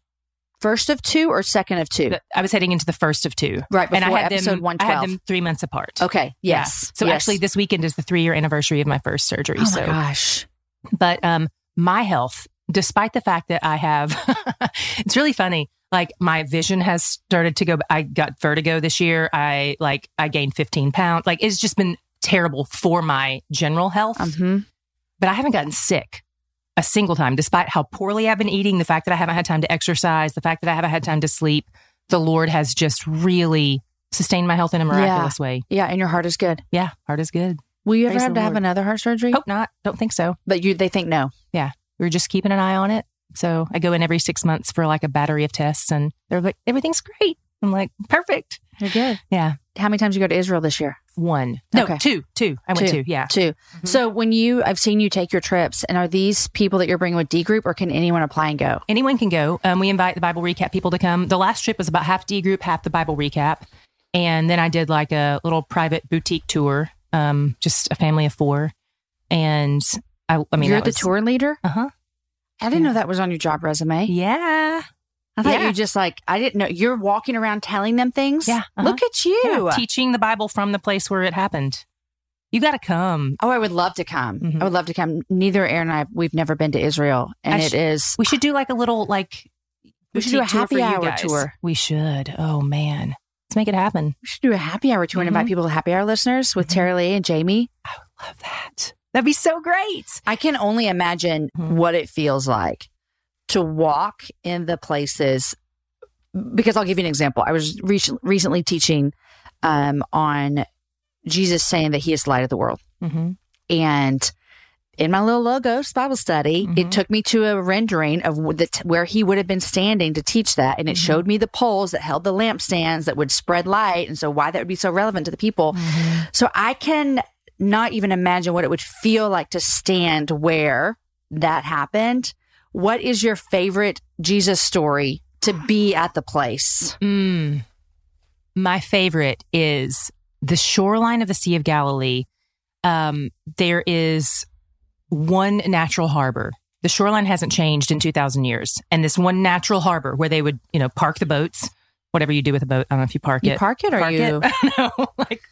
Speaker 1: First of two or second of two?
Speaker 2: I was heading into the first of two.
Speaker 1: Right
Speaker 2: and I had
Speaker 1: episode
Speaker 2: them, I had them three months apart.
Speaker 1: okay.
Speaker 2: Yeah.
Speaker 1: Yes.
Speaker 2: So
Speaker 1: yes.
Speaker 2: actually, this weekend is the three year anniversary of my first surgery.
Speaker 1: oh
Speaker 2: so,
Speaker 1: gosh.
Speaker 2: but um, my health, despite the fact that I have, it's really funny. Like my vision has started to go. I got vertigo this year. I like I gained 15 pounds. Like it's just been terrible for my general health.
Speaker 1: hmm
Speaker 2: but I haven't gotten sick a single time, despite how poorly I've been eating, the fact that I haven't had time to exercise, the fact that I haven't had time to sleep. The Lord has just really sustained my health in a miraculous way.
Speaker 1: Yeah. And your heart is good.
Speaker 2: Yeah, heart is good.
Speaker 1: Will you ever
Speaker 2: Praise
Speaker 1: have
Speaker 2: the
Speaker 1: to have another heart surgery?
Speaker 2: Hope not. Don't think so.
Speaker 1: But you, they think no. Yeah.
Speaker 2: We're just keeping an eye on it. So I go in every six months for like a battery of tests, and they're like, everything's great. I'm like, perfect.
Speaker 1: You're good.
Speaker 2: Yeah.
Speaker 1: How many times you go to Israel this year?
Speaker 2: One. No,
Speaker 1: Okay.
Speaker 2: two. Two. I went
Speaker 1: Two.
Speaker 2: two. Yeah.
Speaker 1: 2
Speaker 2: Mhm.
Speaker 1: So when you, I've seen you take your trips, and are these people that you're bringing with D group, or can anyone apply and go?
Speaker 2: anyone can go. Um, we invite the Bible recap people to come. The last trip was about half D group, half the Bible recap, and then I did like a little private boutique tour, um, just a family of four, and I, I mean,
Speaker 1: you're the
Speaker 2: was-
Speaker 1: tour leader.
Speaker 2: Uh-huh.
Speaker 1: I didn't
Speaker 2: Yeah.
Speaker 1: know that was on your job resume.
Speaker 2: Yeah,
Speaker 1: I thought
Speaker 2: Yeah.
Speaker 1: you just like I didn't know you're walking around telling them things.
Speaker 2: Yeah, uh-huh.
Speaker 1: look at you.
Speaker 2: Yeah, teaching the Bible from the place where it happened. You got to come.
Speaker 1: oh, I would love to come.
Speaker 2: Mhm.
Speaker 1: I would love to come. Neither Aaron and I we've never been to Israel, and
Speaker 2: I
Speaker 1: it
Speaker 2: sh-
Speaker 1: is
Speaker 2: We should do like a little like.
Speaker 1: We should do a happy hour tour.
Speaker 2: We should. Oh man, let's make it happen.
Speaker 1: we should do a happy hour tour and invite
Speaker 2: Mhm.
Speaker 1: people to happy hour listeners with
Speaker 2: Mhm.
Speaker 1: Tara-Leigh and Jamie.
Speaker 2: I would love that. That'd be so great.
Speaker 1: I can only imagine
Speaker 2: Mhm.
Speaker 1: what it feels like to walk in the places. Because I'll give you an example. I was re- recently teaching um, on Jesus saying that He is the light of the world.
Speaker 2: hmm
Speaker 1: And in my little Logos Bible study,
Speaker 2: Mhm.
Speaker 1: it took me to a rendering of the t- where he would have been standing to teach that. And it
Speaker 2: Mhm.
Speaker 1: showed me the poles that held the lampstands that would spread light. And so why that would be so relevant to the people.
Speaker 2: Mm-hmm.
Speaker 1: So I can not even imagine what it would feel like to stand where that happened. What is your favorite Jesus story to be at the place?
Speaker 2: Mm. My favorite is the shoreline of the Sea of Galilee. Um, there is one natural harbor. The shoreline hasn't changed in 2000 years. And this one natural harbor where they would, you know, park the boats, whatever you do with a boat. I don't know if you park
Speaker 1: You
Speaker 2: it.
Speaker 1: park it or
Speaker 2: park
Speaker 1: you
Speaker 2: it. no, like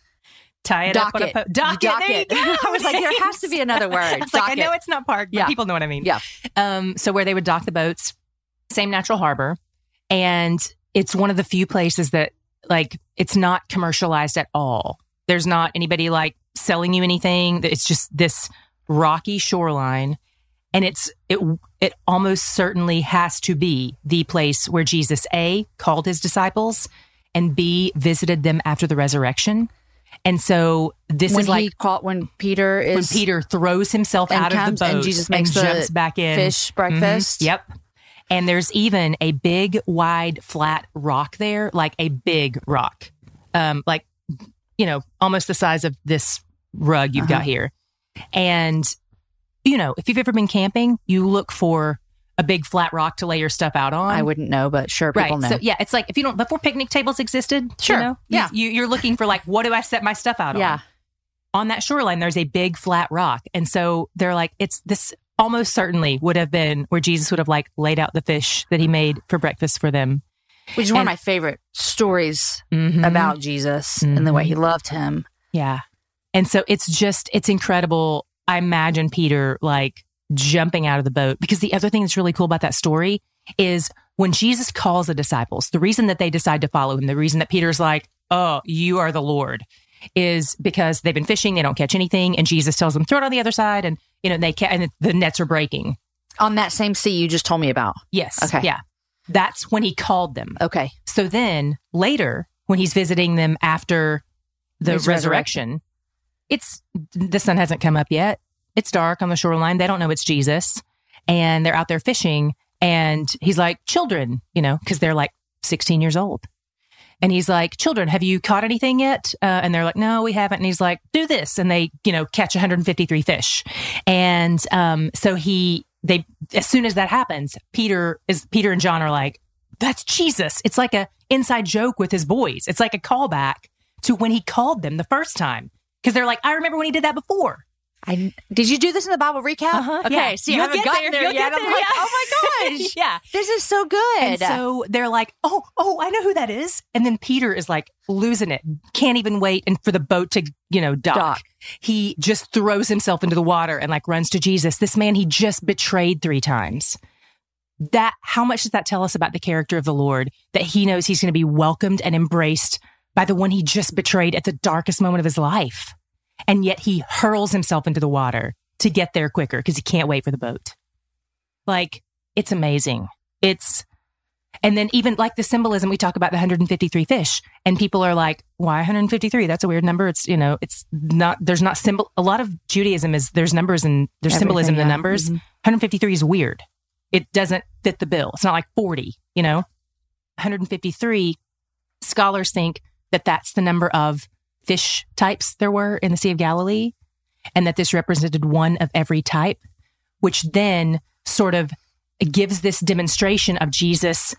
Speaker 2: tie it
Speaker 1: dock
Speaker 2: up on a boat. Dock,
Speaker 1: You
Speaker 2: it. There you go.
Speaker 1: I was like, there has to be another word.
Speaker 2: I like, I know it's not parked, but
Speaker 1: Yeah.
Speaker 2: people know what I mean.
Speaker 1: Yeah.
Speaker 2: Um, so where they would dock the boats, same natural harbor. And it's one of the few places that like it's not commercialized at all. There's not anybody like selling you anything. It's just this rocky shoreline. And it's it it almost certainly has to be the place where Jesus A called his disciples and B visited them after the resurrection. And so this
Speaker 1: when
Speaker 2: is like
Speaker 1: caught when Peter
Speaker 2: when
Speaker 1: is
Speaker 2: Peter throws himself
Speaker 1: and
Speaker 2: out of the boat
Speaker 1: and Jesus makes the
Speaker 2: jumps back in.
Speaker 1: fish
Speaker 2: Mhm.
Speaker 1: breakfast.
Speaker 2: Yep. And there's even a big, wide, flat rock there, like a big rock, um, like you know, almost the size of this rug you've got
Speaker 1: Uh-huh.
Speaker 2: here. And you know, if you've ever been camping, you look for a big flat rock to lay your stuff out on.
Speaker 1: I wouldn't know, but sure, people
Speaker 2: Right.
Speaker 1: know.
Speaker 2: So yeah, it's like if you don't before picnic tables existed,
Speaker 1: Sure.
Speaker 2: You know,
Speaker 1: Yeah.
Speaker 2: You, you're looking for like, what do I set my stuff out on?
Speaker 1: yeah.
Speaker 2: on that shoreline, there's a big flat rock. And so they're like, it's this almost certainly would have been where Jesus would have like laid out the fish that he made for breakfast for them.
Speaker 1: Which is one of my favorite stories
Speaker 2: Mhm.
Speaker 1: about Jesus and the way he loved him.
Speaker 2: yeah. And so it's just, it's incredible. I imagine Peter like jumping out of the boat because the other thing that's really cool about that story is when Jesus calls the disciples, the reason that they decide to follow him, the reason that Peter's like, oh, you are the Lord is because they've been fishing, they don't catch anything. And Jesus tells them, throw it on the other side. And, you know, they ca- and the nets are breaking.
Speaker 1: On that same sea you just told me about.
Speaker 2: Yes.
Speaker 1: Okay.
Speaker 2: Yeah. That's when he called them.
Speaker 1: Okay.
Speaker 2: So then later, when he's visiting them after the
Speaker 1: His
Speaker 2: resurrection, it's the sun hasn't come up yet. It's dark on the shoreline. They don't know it's Jesus. And they're out there fishing. And he's like, children, you know, because they're like 16 years old. And he's like, children, have you caught anything yet? Uh, and they're like, no, we haven't. And he's like, do this. And they, you know, catch 153 fish. And um, so he, they, as soon as that happens, Peter is, Peter and John are like, that's Jesus. It's like a inside joke with his boys. It's like a callback to when he called them the first time. Cause they're like, I remember when he did that before.
Speaker 1: I did you do this in the Bible recap?
Speaker 2: Uh-huh,
Speaker 1: Okay,
Speaker 2: yeah.
Speaker 1: see, I
Speaker 2: You'll
Speaker 1: haven't
Speaker 2: get
Speaker 1: gotten
Speaker 2: there,
Speaker 1: there, yet.
Speaker 2: get
Speaker 1: I'm like,
Speaker 2: yeah.
Speaker 1: oh my gosh,
Speaker 2: yeah.
Speaker 1: this is so good.
Speaker 2: And so they're like, oh, oh, I know who that is. And then Peter is like losing it, can't even wait and for the boat to, you know, dock.
Speaker 1: Dock.
Speaker 2: He just throws himself into the water and like runs to Jesus. This man he just betrayed three times. That, how much does that tell us about the character of the Lord? That he knows he's going to be welcomed and embraced by the one he just betrayed at the darkest moment of his life. And yet he hurls himself into the water to get there quicker because he can't wait for the boat. Like, it's amazing. It's, and then even like the symbolism, we talk about the 153 fish and people are like, why 153? That's a weird number. It's, you know, it's not, there's not symbol. A lot of Judaism is there's numbers and there's symbolism in the numbers.
Speaker 1: Mhm.
Speaker 2: 153 is weird. It doesn't fit the bill. It's not like 40, you know? 153, scholars think that that's the number of fish types there were in the Sea of Galilee and that this represented one of every type, which then sort of gives this demonstration of Jesus,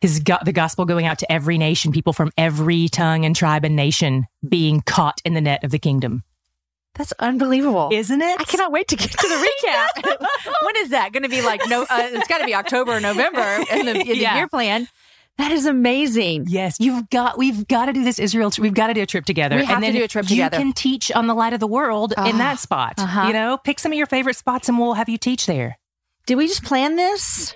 Speaker 2: his go- the gospel going out to every nation, people from every tongue and tribe and nation being caught in the net of the kingdom.
Speaker 1: That's unbelievable.
Speaker 2: Isn't it?
Speaker 1: I cannot wait to get to the recap. when is that going to be? Like no, uh, it's got to be October or November in the, in the
Speaker 2: Yeah.
Speaker 1: year plan. That is amazing.
Speaker 2: Yes, you've got. We've got to do this Israel. We've got to do a trip together.
Speaker 1: We have
Speaker 2: and
Speaker 1: to
Speaker 2: then
Speaker 1: do a trip together.
Speaker 2: you can teach on the light of the world
Speaker 1: Ah,
Speaker 2: in that spot.
Speaker 1: uh-huh.
Speaker 2: You know, pick some of your favorite spots, and we'll have you teach there.
Speaker 1: Did we just plan this?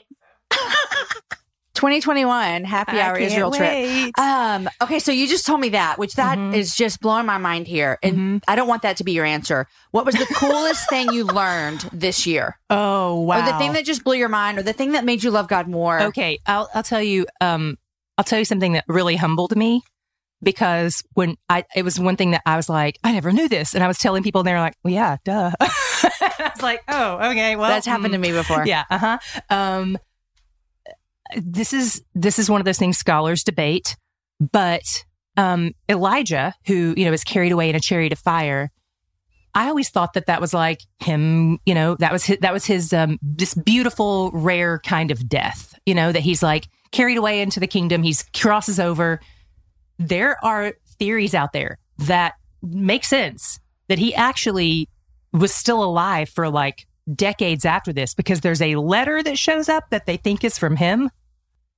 Speaker 1: 2021 happy hour Israel trip. Um, okay, so you just told me that, which that is
Speaker 2: Mhm.
Speaker 1: just blowing my mind here. And
Speaker 2: Mhm.
Speaker 1: I don't want that to be your answer. What was the coolest thing you learned this year?
Speaker 2: Oh wow!
Speaker 1: Or the thing that just blew your mind or the thing that made you love God more?
Speaker 2: Okay, I'll I'll tell you. Um, I'll tell you something that really humbled me because when I it was one thing that I was like, I never knew this, and I was telling people, and they were like, Well, yeah, duh. I was like, Oh, okay, well,
Speaker 1: That's happened to
Speaker 2: mm,
Speaker 1: me before.
Speaker 2: Yeah, uh huh. Um, this is this is one of those things scholars debate, but um, Elijah, who you know is carried away in a chariot of fire. I always thought that that was like him, you know, that was his, that was his um, this beautiful, rare kind of death, you know, that he's like carried away into the kingdom. He's crosses over. There are theories out there that make sense that he actually was still alive for like decades after this because there's a letter that shows up that they think is from him.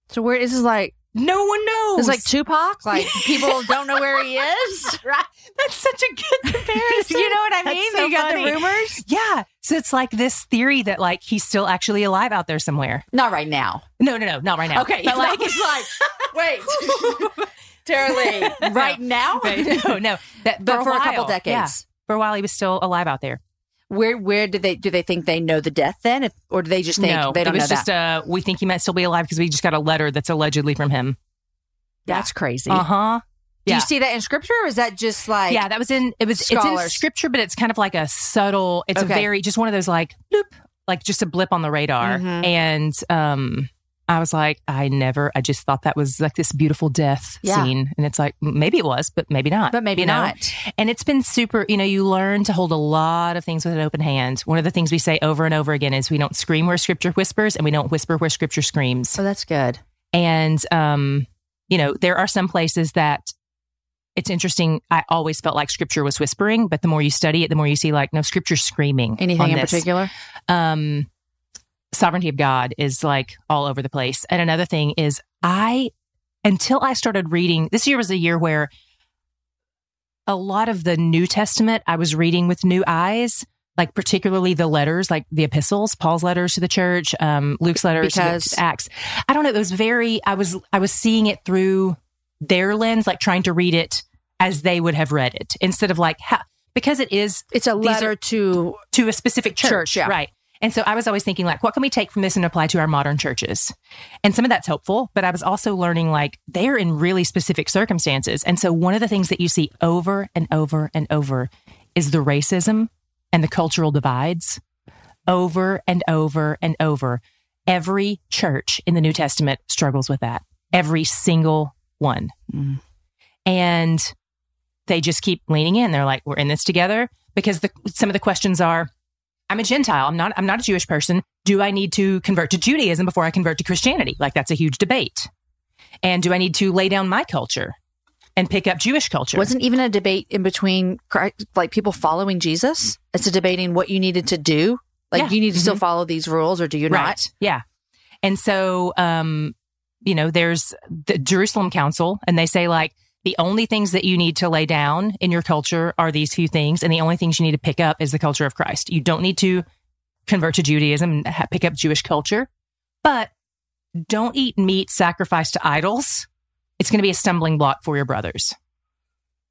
Speaker 1: So where this is like
Speaker 2: No one knows.
Speaker 1: it's like Tupac, like people don't know where he is.
Speaker 2: right. That's such a good comparison.
Speaker 1: you know what I mean?
Speaker 2: so
Speaker 1: you got
Speaker 2: funny.
Speaker 1: the rumors?
Speaker 2: Yeah. So it's like this theory that like he's still actually alive out there somewhere.
Speaker 1: Not right now.
Speaker 2: No, no, no, not right now.
Speaker 1: Okay,
Speaker 2: But like,
Speaker 1: it's like wait, Tara-Leigh, right now?
Speaker 2: no, no. That,
Speaker 1: But for a couple decades.
Speaker 2: yeah. for a while, he was still alive out there.
Speaker 1: Where where did they do they think they know the death then, if, or do they just think
Speaker 2: no,
Speaker 1: they don't
Speaker 2: it
Speaker 1: know
Speaker 2: was just
Speaker 1: that?
Speaker 2: uh, we think he might still be alive because we just got a letter that's allegedly from him.
Speaker 1: That's crazy.
Speaker 2: Uh huh.
Speaker 1: Do
Speaker 2: yeah.
Speaker 1: you see that in scripture, or is that just like
Speaker 2: yeah, that was in it was it's in scripture, but it's kind of like a subtle. It's
Speaker 1: Okay.
Speaker 2: a very just one of those like bloop, like just a blip on the radar.
Speaker 1: Mhm.
Speaker 2: And um, I was like, I never. I just thought that was like this beautiful death
Speaker 1: Yeah.
Speaker 2: scene, and it's like maybe it was, but maybe not.
Speaker 1: but maybe
Speaker 2: you know?
Speaker 1: not?
Speaker 2: And it's been super. You know, you learn to hold a lot of things with an open hand. One of the things we say over and over again is we don't scream where Scripture whispers, and we don't whisper where Scripture screams.
Speaker 1: Oh, that's good.
Speaker 2: And, um, you know, there are some places that it's interesting. I always felt like scripture was whispering, but the more you study it, the more you see like, no, scripture's screaming.
Speaker 1: Anything in
Speaker 2: this.
Speaker 1: particular?
Speaker 2: Um, sovereignty of God is like all over the place. And another thing is I, until I started reading, this year was a year where a lot of the New Testament I was reading with new eyes. Like particularly the letters, like the epistles, Paul's letters to the church, um, Luke's letters
Speaker 1: Because-
Speaker 2: to the Acts. I don't know. It was very. I was. I was seeing it through their lens, like trying to read it as they would have read it, instead of like how, because it is
Speaker 1: It's a letter
Speaker 2: are-
Speaker 1: to
Speaker 2: to a specific church,
Speaker 1: Church, yeah.
Speaker 2: right? And so I was always thinking, like, what can we take from this and apply to our modern churches? And some of that's helpful, but I was also learning, like, they're in really specific circumstances. And so one of the things that you see over and over and over is the racism and the cultural divides over and over and over. Every church in the New Testament struggles with that. Every single one.
Speaker 1: Mm.
Speaker 2: And they just keep leaning in. They're like, we're in this together because the, some of the questions are, I'm a Gentile. I'm not, I'm not a Jewish person. Do I need to convert to Judaism before I convert to Christianity? Like that's a huge debate. And do I need to lay down my culture and pick up Jewish culture?
Speaker 1: Wasn't even a debate in between like people following Jesus. It's a debating what you needed to do. Like
Speaker 2: Yeah.
Speaker 1: you need to still
Speaker 2: Mhm.
Speaker 1: follow these rules or do you
Speaker 2: right.
Speaker 1: not?
Speaker 2: Yeah. And so, um, you know, there's the Jerusalem Council, and they say like the only things that you need to lay down in your culture are these few things, and the only things you need to pick up is the culture of Christ. You don't need to convert to Judaism and ha- pick up Jewish culture, but don't eat meat sacrificed to idols. It's going to be a stumbling block for your brothers.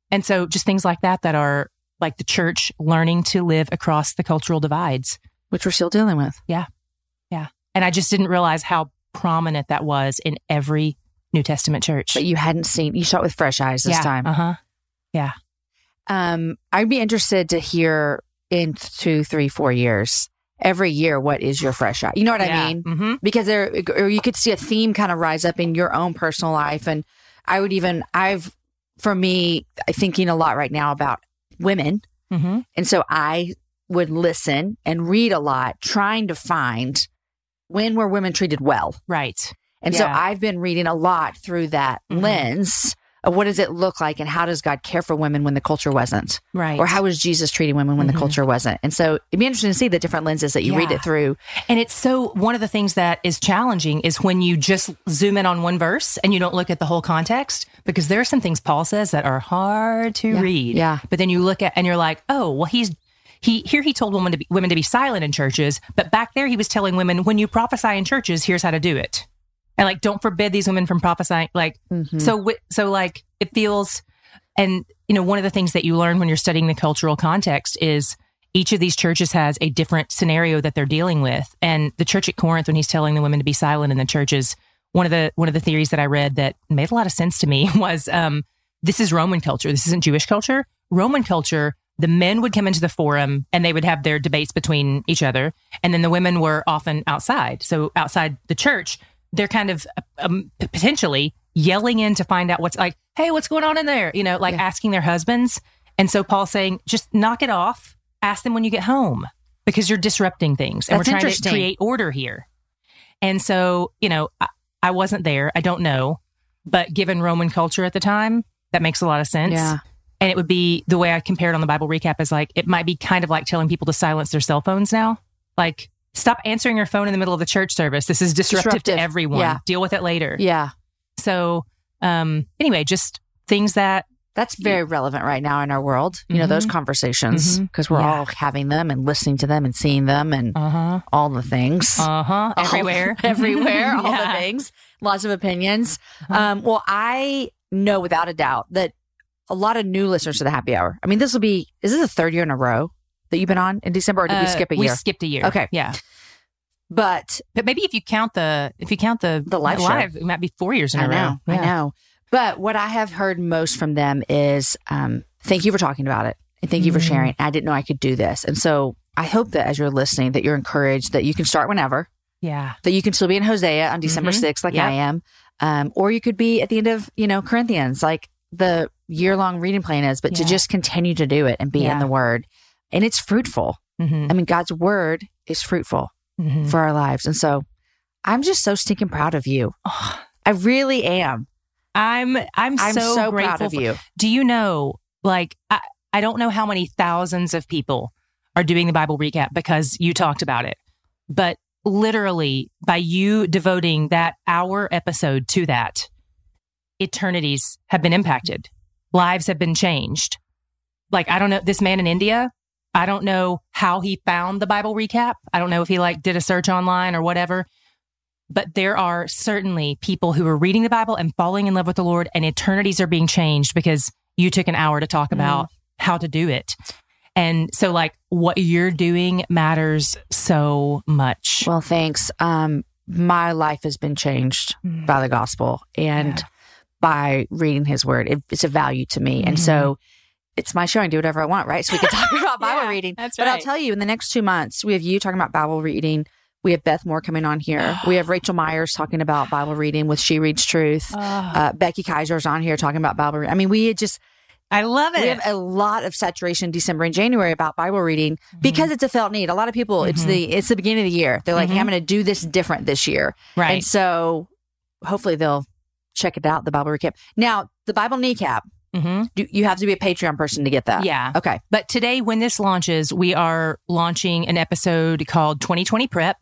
Speaker 2: And so, just things like that that are like the church learning to live across the cultural divides.
Speaker 1: Which we're still dealing with. Yeah. Yeah.
Speaker 2: And I just didn't realize how prominent that was in every New Testament church.
Speaker 1: But you hadn't seen you saw it with fresh eyes this
Speaker 2: yeah.
Speaker 1: time.
Speaker 2: Uh huh. Yeah.
Speaker 1: Um, I'd be interested to hear in two, three, four years, every year, what is your fresh eye? You know what I mean?
Speaker 2: hmm
Speaker 1: Because there, or you could see a theme kind of rise up in your own personal life. And I would even, I've, for me, thinking a lot right now about women.
Speaker 2: hmm
Speaker 1: And so I would listen and read a lot, trying to find when were women treated well.
Speaker 2: Right.
Speaker 1: And so I've been reading a lot through that
Speaker 2: Mhm.
Speaker 1: lens of what does it look like and how does God care for women when the culture wasn't?
Speaker 2: Right.
Speaker 1: Or how was Jesus treating women when
Speaker 2: Mhm.
Speaker 1: the culture wasn't? And so it'd be interesting to see the different lenses that you read it through.
Speaker 2: And it's so one of the things that is challenging is when you just zoom in on one verse and you don't look at the whole context because there are some things Paul says that are hard to
Speaker 1: Yeah.
Speaker 2: read.
Speaker 1: Yeah.
Speaker 2: But then you look at and you're like, oh, well, he's he here he told women to be women to be silent in churches, but back there he was telling women when you prophesy in churches, here's how to do it. And like, don't forbid these women from prophesying. Like,
Speaker 1: Mhm.
Speaker 2: so so like it feels, and you know, one of the things that you learn when you're studying the cultural context is each of these churches has a different scenario that they're dealing with. And the church at Corinth, when he's telling the women to be silent in the churches, one of the one of the theories that I read that made a lot of sense to me was um, this is Roman culture. This isn't Jewish culture. Roman culture, the men would come into the forum and they would have their debates between each other, and then the women were often outside. So outside the church, they're kind of um, potentially yelling in to find out what's like, hey, what's going on in there? You know, like
Speaker 1: Yeah.
Speaker 2: asking their husbands. And so Paul's saying, just knock it off. Ask them when you get home because you're disrupting things, and
Speaker 1: That's
Speaker 2: we're trying to create order here. And so, you know, I, I wasn't there. I don't know, but given Roman culture at the time, that makes a lot of sense.
Speaker 1: Yeah.
Speaker 2: And it would be the way I compared on the Bible recap is like, it might be kind of like telling people to silence their cell phones now. Like, stop answering your phone in the middle of the church service. This is disruptive,
Speaker 1: Disruptive.
Speaker 2: to everyone.
Speaker 1: Yeah.
Speaker 2: Deal with it later.
Speaker 1: Yeah.
Speaker 2: So, um, anyway, just things that,
Speaker 1: That's very relevant right now in our world. You know,
Speaker 2: Mhm.
Speaker 1: those conversations
Speaker 2: Mhm.
Speaker 1: because we're
Speaker 2: Yeah.
Speaker 1: all having them and listening to them and seeing them and
Speaker 2: uh huh,
Speaker 1: all the things.
Speaker 2: uh huh, everywhere,
Speaker 1: everywhere, all the things, lots of opinions.
Speaker 2: Uh-huh.
Speaker 1: Um, well, I know without a doubt that a lot of new listeners to the happy hour. I mean, this will be, is this the third year in a row that you've been on in December or did we
Speaker 2: Uh,
Speaker 1: skip a year?
Speaker 2: We skipped a year.
Speaker 1: Okay.
Speaker 2: Yeah.
Speaker 1: but
Speaker 2: But maybe if you count the, if you count the,
Speaker 1: The live
Speaker 2: live, it might be four years in
Speaker 1: I
Speaker 2: a row.
Speaker 1: know, I know. But what I have heard most from them is, um, thank you for talking about it and thank you for
Speaker 2: Mhm.
Speaker 1: sharing. I didn't know I could do this. And so I hope that as you're listening, that you're encouraged that you can start whenever,
Speaker 2: Yeah.
Speaker 1: that you can still be in Hosea on December
Speaker 2: Mhm.
Speaker 1: 6th, like
Speaker 2: Yep.
Speaker 1: I am. Um, or you could be at the end of, you know, Corinthians, like the year long reading plan is, but to just continue to do it and be in the word. And it's fruitful.
Speaker 2: Mm-hmm.
Speaker 1: I mean, God's word is fruitful
Speaker 2: Mm-hmm.
Speaker 1: for our lives. And so I'm just so stinking proud of you. I really am.
Speaker 2: I'm, I'm,
Speaker 1: I'm
Speaker 2: so,
Speaker 1: so, proud of
Speaker 2: for-
Speaker 1: you.
Speaker 2: Do you know, like, I, I don't know how many thousands of people are doing the Bible recap because you talked about it, but literally by you devoting that hour episode to that, eternities have been impacted, lives have been changed. Like, I don't know, this man in India, I don't know how he found the Bible recap. I don't know if he like did a search online or whatever. But there are certainly people who are reading the Bible and falling in love with the Lord, and eternities are being changed because you took an hour to talk about how to do it. And so like what you're doing matters so much.
Speaker 1: Well, thanks. Um, my life has been changed
Speaker 2: Mm.
Speaker 1: by the gospel and
Speaker 2: Yeah.
Speaker 1: by reading his word. It, it's a value to me. And
Speaker 2: Mhm.
Speaker 1: so it's my show. I do whatever I want, right? So we can talk about Bible
Speaker 2: Yeah,
Speaker 1: reading.
Speaker 2: that's
Speaker 1: But I'll tell you, in the next two months, we have you talking about Bible reading. We have Beth Moore coming on here. we have Raechel Myers talking about Bible reading with She Reads Truth.
Speaker 2: Oh,
Speaker 1: Uh, Becky Kiser's on here talking about Bible reading. I mean, we had just
Speaker 2: I love it.
Speaker 1: we have a lot of saturation December and January about Bible reading
Speaker 2: Mm-hmm.
Speaker 1: because it's a felt need. A lot of people, it's
Speaker 2: Mhm.
Speaker 1: the it's the beginning of the year. They're like, hey,
Speaker 2: Mhm.
Speaker 1: I'm going to do this different this year,
Speaker 2: right.
Speaker 1: and so hopefully they'll check it out. The Bible recap. Now, the Bible kneecap.
Speaker 2: Hmm
Speaker 1: Do, you have to be a Patreon person to get that.
Speaker 2: Yeah.
Speaker 1: Okay.
Speaker 2: But today, when this launches, we are launching an episode called 2020 Prep.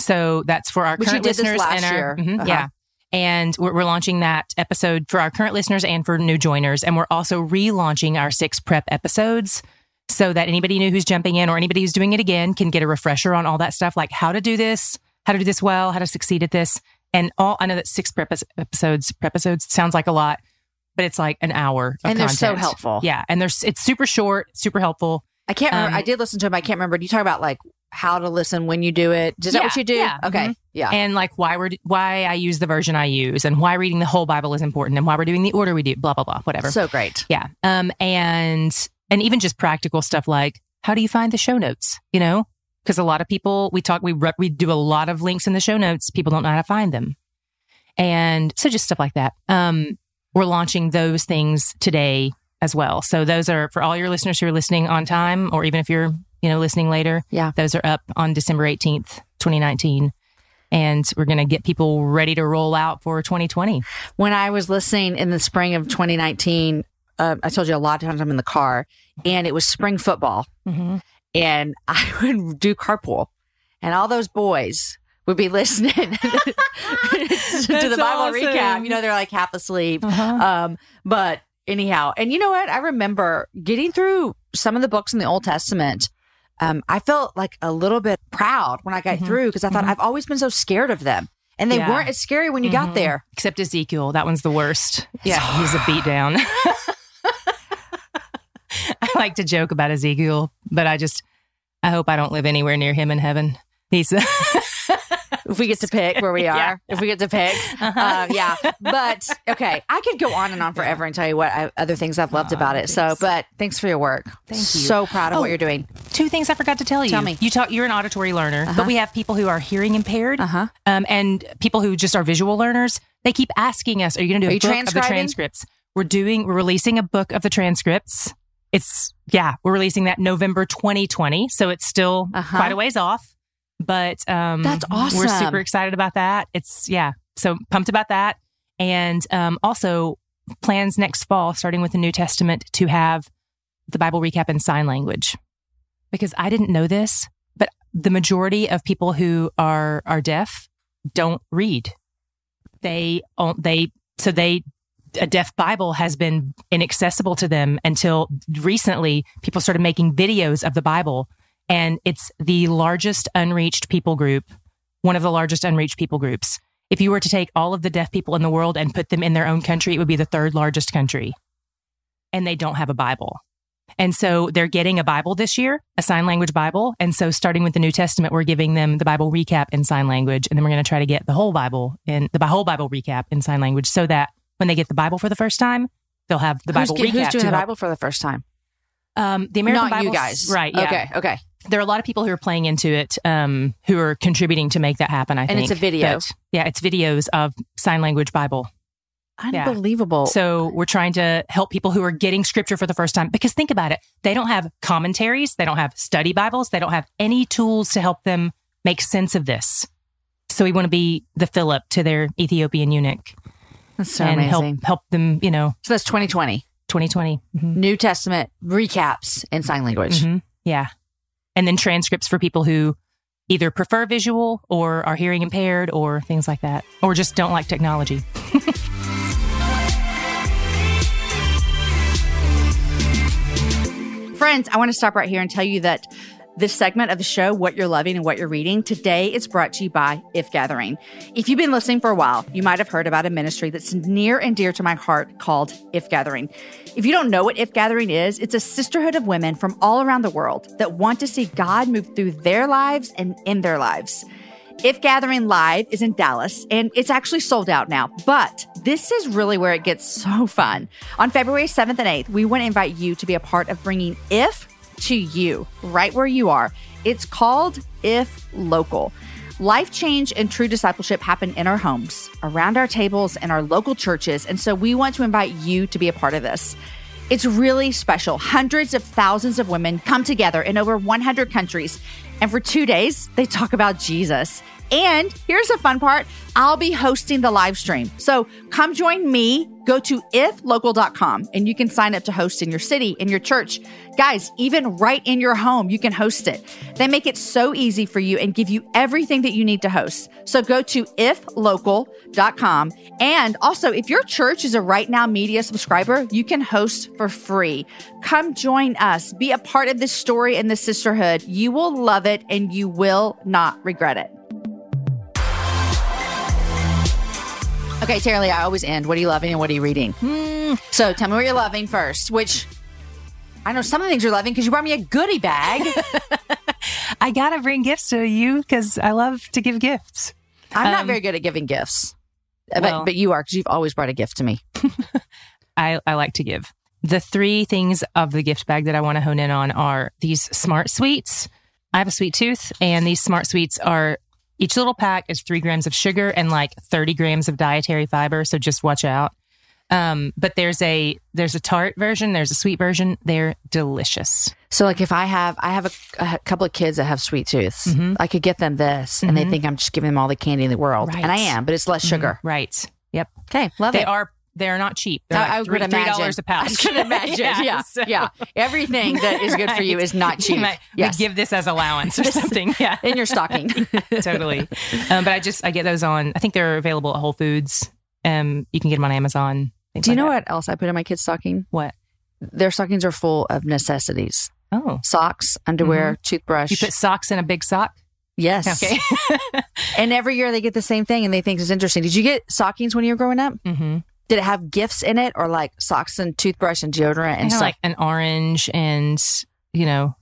Speaker 2: So that's for our
Speaker 1: Which
Speaker 2: current listeners and our. Mhm,
Speaker 1: Uh-huh.
Speaker 2: yeah. And we're, we're launching that episode for our current listeners and for new joiners. And we're also relaunching our six prep episodes so that anybody new who's jumping in or anybody who's doing it again can get a refresher on all that stuff, like how to do this, how to do this well, how to succeed at this. And all I know that six prep episodes, prep episodes sounds like a lot, but it's like an hour. Of
Speaker 1: And they're so helpful.
Speaker 2: Yeah, and there's it's super short, super helpful.
Speaker 1: I can't remember.
Speaker 2: Um,
Speaker 1: I did listen to him. I can't remember. Do you talk about like how to listen when you do it? Is that
Speaker 2: Yeah,
Speaker 1: what you do?
Speaker 2: yeah,
Speaker 1: Okay.
Speaker 2: mhm.
Speaker 1: Yeah.
Speaker 2: and like why we're why I use the version I use and why reading the whole Bible is important and why we're doing the order we do, blah blah blah, whatever.
Speaker 1: so great.
Speaker 2: yeah. Um and and even just practical stuff like how do you find the show notes, you know? Because a lot of people we talk we re- we do a lot of links in the show notes, people don't know how to find them. And so just stuff like that. Um we're launching those things today as well. So those are for all your listeners who are listening on time or even if you're, you know, listening later.
Speaker 1: Yeah.
Speaker 2: Those are up on December 18th, 2019. And we're going to get people ready to roll out for 2020.
Speaker 1: when I was listening in the spring of 2019, uh, I told you a lot of times I'm in the car, and it was spring football,
Speaker 2: Mm-hmm.
Speaker 1: and I would do carpool, and all those boys would be listening to the Bible recap. You know, they're like half asleep.
Speaker 2: Uh-huh.
Speaker 1: Um, but anyhow, and you know what? I remember getting through some of the books in the Old Testament. Um, I felt like a little bit proud when I got
Speaker 2: Mhm.
Speaker 1: through because I thought
Speaker 2: Mhm.
Speaker 1: I've always been so scared of them, and they
Speaker 2: Yeah.
Speaker 1: weren't as scary when you
Speaker 2: Mhm.
Speaker 1: got there.
Speaker 2: Except Ezekiel. That one's the worst. Yeah. He's a beatdown. I like to joke about Ezekiel, but I just, I hope I don't live anywhere near him in heaven. He's,
Speaker 1: if we get to pick where we are,
Speaker 2: Yeah.
Speaker 1: if we get to pick.
Speaker 2: Uh-huh.
Speaker 1: Uh, yeah. But okay, I could go on and on forever and tell you what I, other things I've loved about it. So, but thanks for your work.
Speaker 2: Thank you.
Speaker 1: So proud of
Speaker 2: Oh.
Speaker 1: what you're doing.
Speaker 2: two things I forgot to tell you.
Speaker 1: Tell me.
Speaker 2: You talk. You're an auditory learner,
Speaker 1: Uh-huh.
Speaker 2: but we have people who are hearing impaired,
Speaker 1: Uh huh.
Speaker 2: um, and people who just are visual learners. They keep asking us, "Are you going to do
Speaker 1: Are
Speaker 2: a book of the transcripts?" We're doing. We're releasing a book of the transcripts. It's yeah. We're releasing that November 2020, so it's still
Speaker 1: Uh-huh.
Speaker 2: quite a ways off. But um,
Speaker 1: That's awesome.
Speaker 2: We're super excited about that. It's yeah. So pumped about that, and um, also plans next fall, starting with the New Testament, to have the Bible recap in sign language because I didn't know this, but the majority of people who are are deaf don't read. They they so they a deaf Bible has been inaccessible to them until recently. People started making videos of the Bible, and it's the largest unreached people group, one of the largest unreached people groups. If you were to take all of the deaf people in the world and put them in their own country, it would be the third largest country. And they don't have a Bible. And so they're getting a Bible this year, a sign language Bible. And so starting with the New Testament, we're giving them the Bible recap in sign language. And then we're going to try to get the whole Bible in the whole Bible recap in sign language so that when they get the Bible for the first time, they'll have the
Speaker 1: who's,
Speaker 2: Bible
Speaker 1: ge-
Speaker 2: recap.
Speaker 1: who's doing the
Speaker 2: help-
Speaker 1: Bible for the first time?
Speaker 2: Um, the American
Speaker 1: Not
Speaker 2: Bible.
Speaker 1: you guys.
Speaker 2: Right. Yeah.
Speaker 1: Okay. Okay.
Speaker 2: There are a lot of people who are playing into it, um, who are contributing to make that happen. I
Speaker 1: And
Speaker 2: think.
Speaker 1: it's a video.
Speaker 2: But, yeah. It's videos of sign language Bible. Yeah.
Speaker 1: Unbelievable.
Speaker 2: So we're trying to help people who are getting scripture for the first time because think about it. They don't have commentaries. They don't have study Bibles. They don't have any tools to help them make sense of this. So we want to be the Philip to their Ethiopian eunuch
Speaker 1: That's so
Speaker 2: and
Speaker 1: amazing.
Speaker 2: help help them, you know,
Speaker 1: So that's 2020.
Speaker 2: 2020. Mhm.
Speaker 1: New Testament recaps in sign language.
Speaker 2: Mhm. Yeah. And then transcripts for people who either prefer visual or are hearing impaired or things like that, or just don't like technology.
Speaker 1: Friends, I want to stop right here and tell you that This segment of the show, What You're Loving and What You're Reading, today is brought to you by If Gathering. If you've been listening for a while, you might have heard about a ministry that's near and dear to my heart called If Gathering. If you don't know what If Gathering is, it's a sisterhood of women from all around the world that want to see God move through their lives and in their lives. If Gathering Live is in Dallas and it's actually sold out now, but this is really where it gets so fun. On February 7th and 8th, we want to invite you to be a part of bringing If to you right where you are. It's called If Local. Life change and true discipleship happen in our homes, around our tables, and our local churches. And so we want to invite you to be a part of this. It's really special. Hundreds of thousands of women come together in over 100 countries. And for two days, they talk about Jesus. And here's the fun part I'll be hosting the live stream. So come join me. Go to iflocal.com and you can sign up to host in your city, in your church. Guys, even right in your home, you can host it. They make it so easy for you and give you everything that you need to host. So go to iflocal.com. And also, if your church is a Right Now Media subscriber, you can host for free. Come join us. Be a part of this story and this sisterhood. You will love it and you will not regret it. Okay, Lee, I always end. What are you loving and what are you reading?
Speaker 2: Mm.
Speaker 1: So tell me what you're loving first, which I know some of the things you're loving because you brought me a goodie bag.
Speaker 2: I gotta bring gifts to you because I love to give gifts.
Speaker 1: I'm not
Speaker 2: Um,
Speaker 1: very good at giving gifts,
Speaker 2: well-
Speaker 1: but, but you are because you've always brought a gift to me.
Speaker 2: I, I like to give. The three things of the gift bag that I want to hone in on are these smart sweets. I have a sweet tooth, and these smart sweets are each little pack is three grams of sugar and like 30 grams of dietary fiber. So just watch out. Um, but there's a there's a tart version, there's a sweet version. They're delicious.
Speaker 1: So, like, if I have, I have a, a couple of kids that have sweet tooths,
Speaker 2: Mhm.
Speaker 1: I could get them this, and they
Speaker 2: Mhm.
Speaker 1: think I'm just giving them all the candy in the world,
Speaker 2: Right.
Speaker 1: and I am, but it's less sugar.
Speaker 2: Right. Yep.
Speaker 1: Okay, love
Speaker 2: They
Speaker 1: it.
Speaker 2: are they're not cheap. They're
Speaker 1: I,
Speaker 2: like
Speaker 1: I
Speaker 2: three,
Speaker 1: would
Speaker 2: three
Speaker 1: imagine.
Speaker 2: dollars a pouch.
Speaker 1: I could imagine. yeah,
Speaker 2: so-
Speaker 1: yeah. Everything that is good for you is not cheap.
Speaker 2: We, might,
Speaker 1: yes,
Speaker 2: give this as allowance or something. Yeah.
Speaker 1: in your stocking.
Speaker 2: totally. Um, but I just I get those on. I think they're available at Whole Foods. Um, you can get them on Amazon.
Speaker 1: Do you
Speaker 2: like
Speaker 1: know
Speaker 2: that.
Speaker 1: what else I put in my kids' stocking?
Speaker 2: What?
Speaker 1: Their stockings are full of necessities:
Speaker 2: Oh,
Speaker 1: socks, underwear, toothbrush.
Speaker 2: you put socks in a big sock.
Speaker 1: yes.
Speaker 2: Okay.
Speaker 1: And every year they get the same thing, and they think it's interesting. Did you get stockings when you were growing up?
Speaker 2: mm-hmm.
Speaker 1: Did it have gifts in it, or like socks and toothbrush and deodorant and stuff?
Speaker 2: like an orange and you know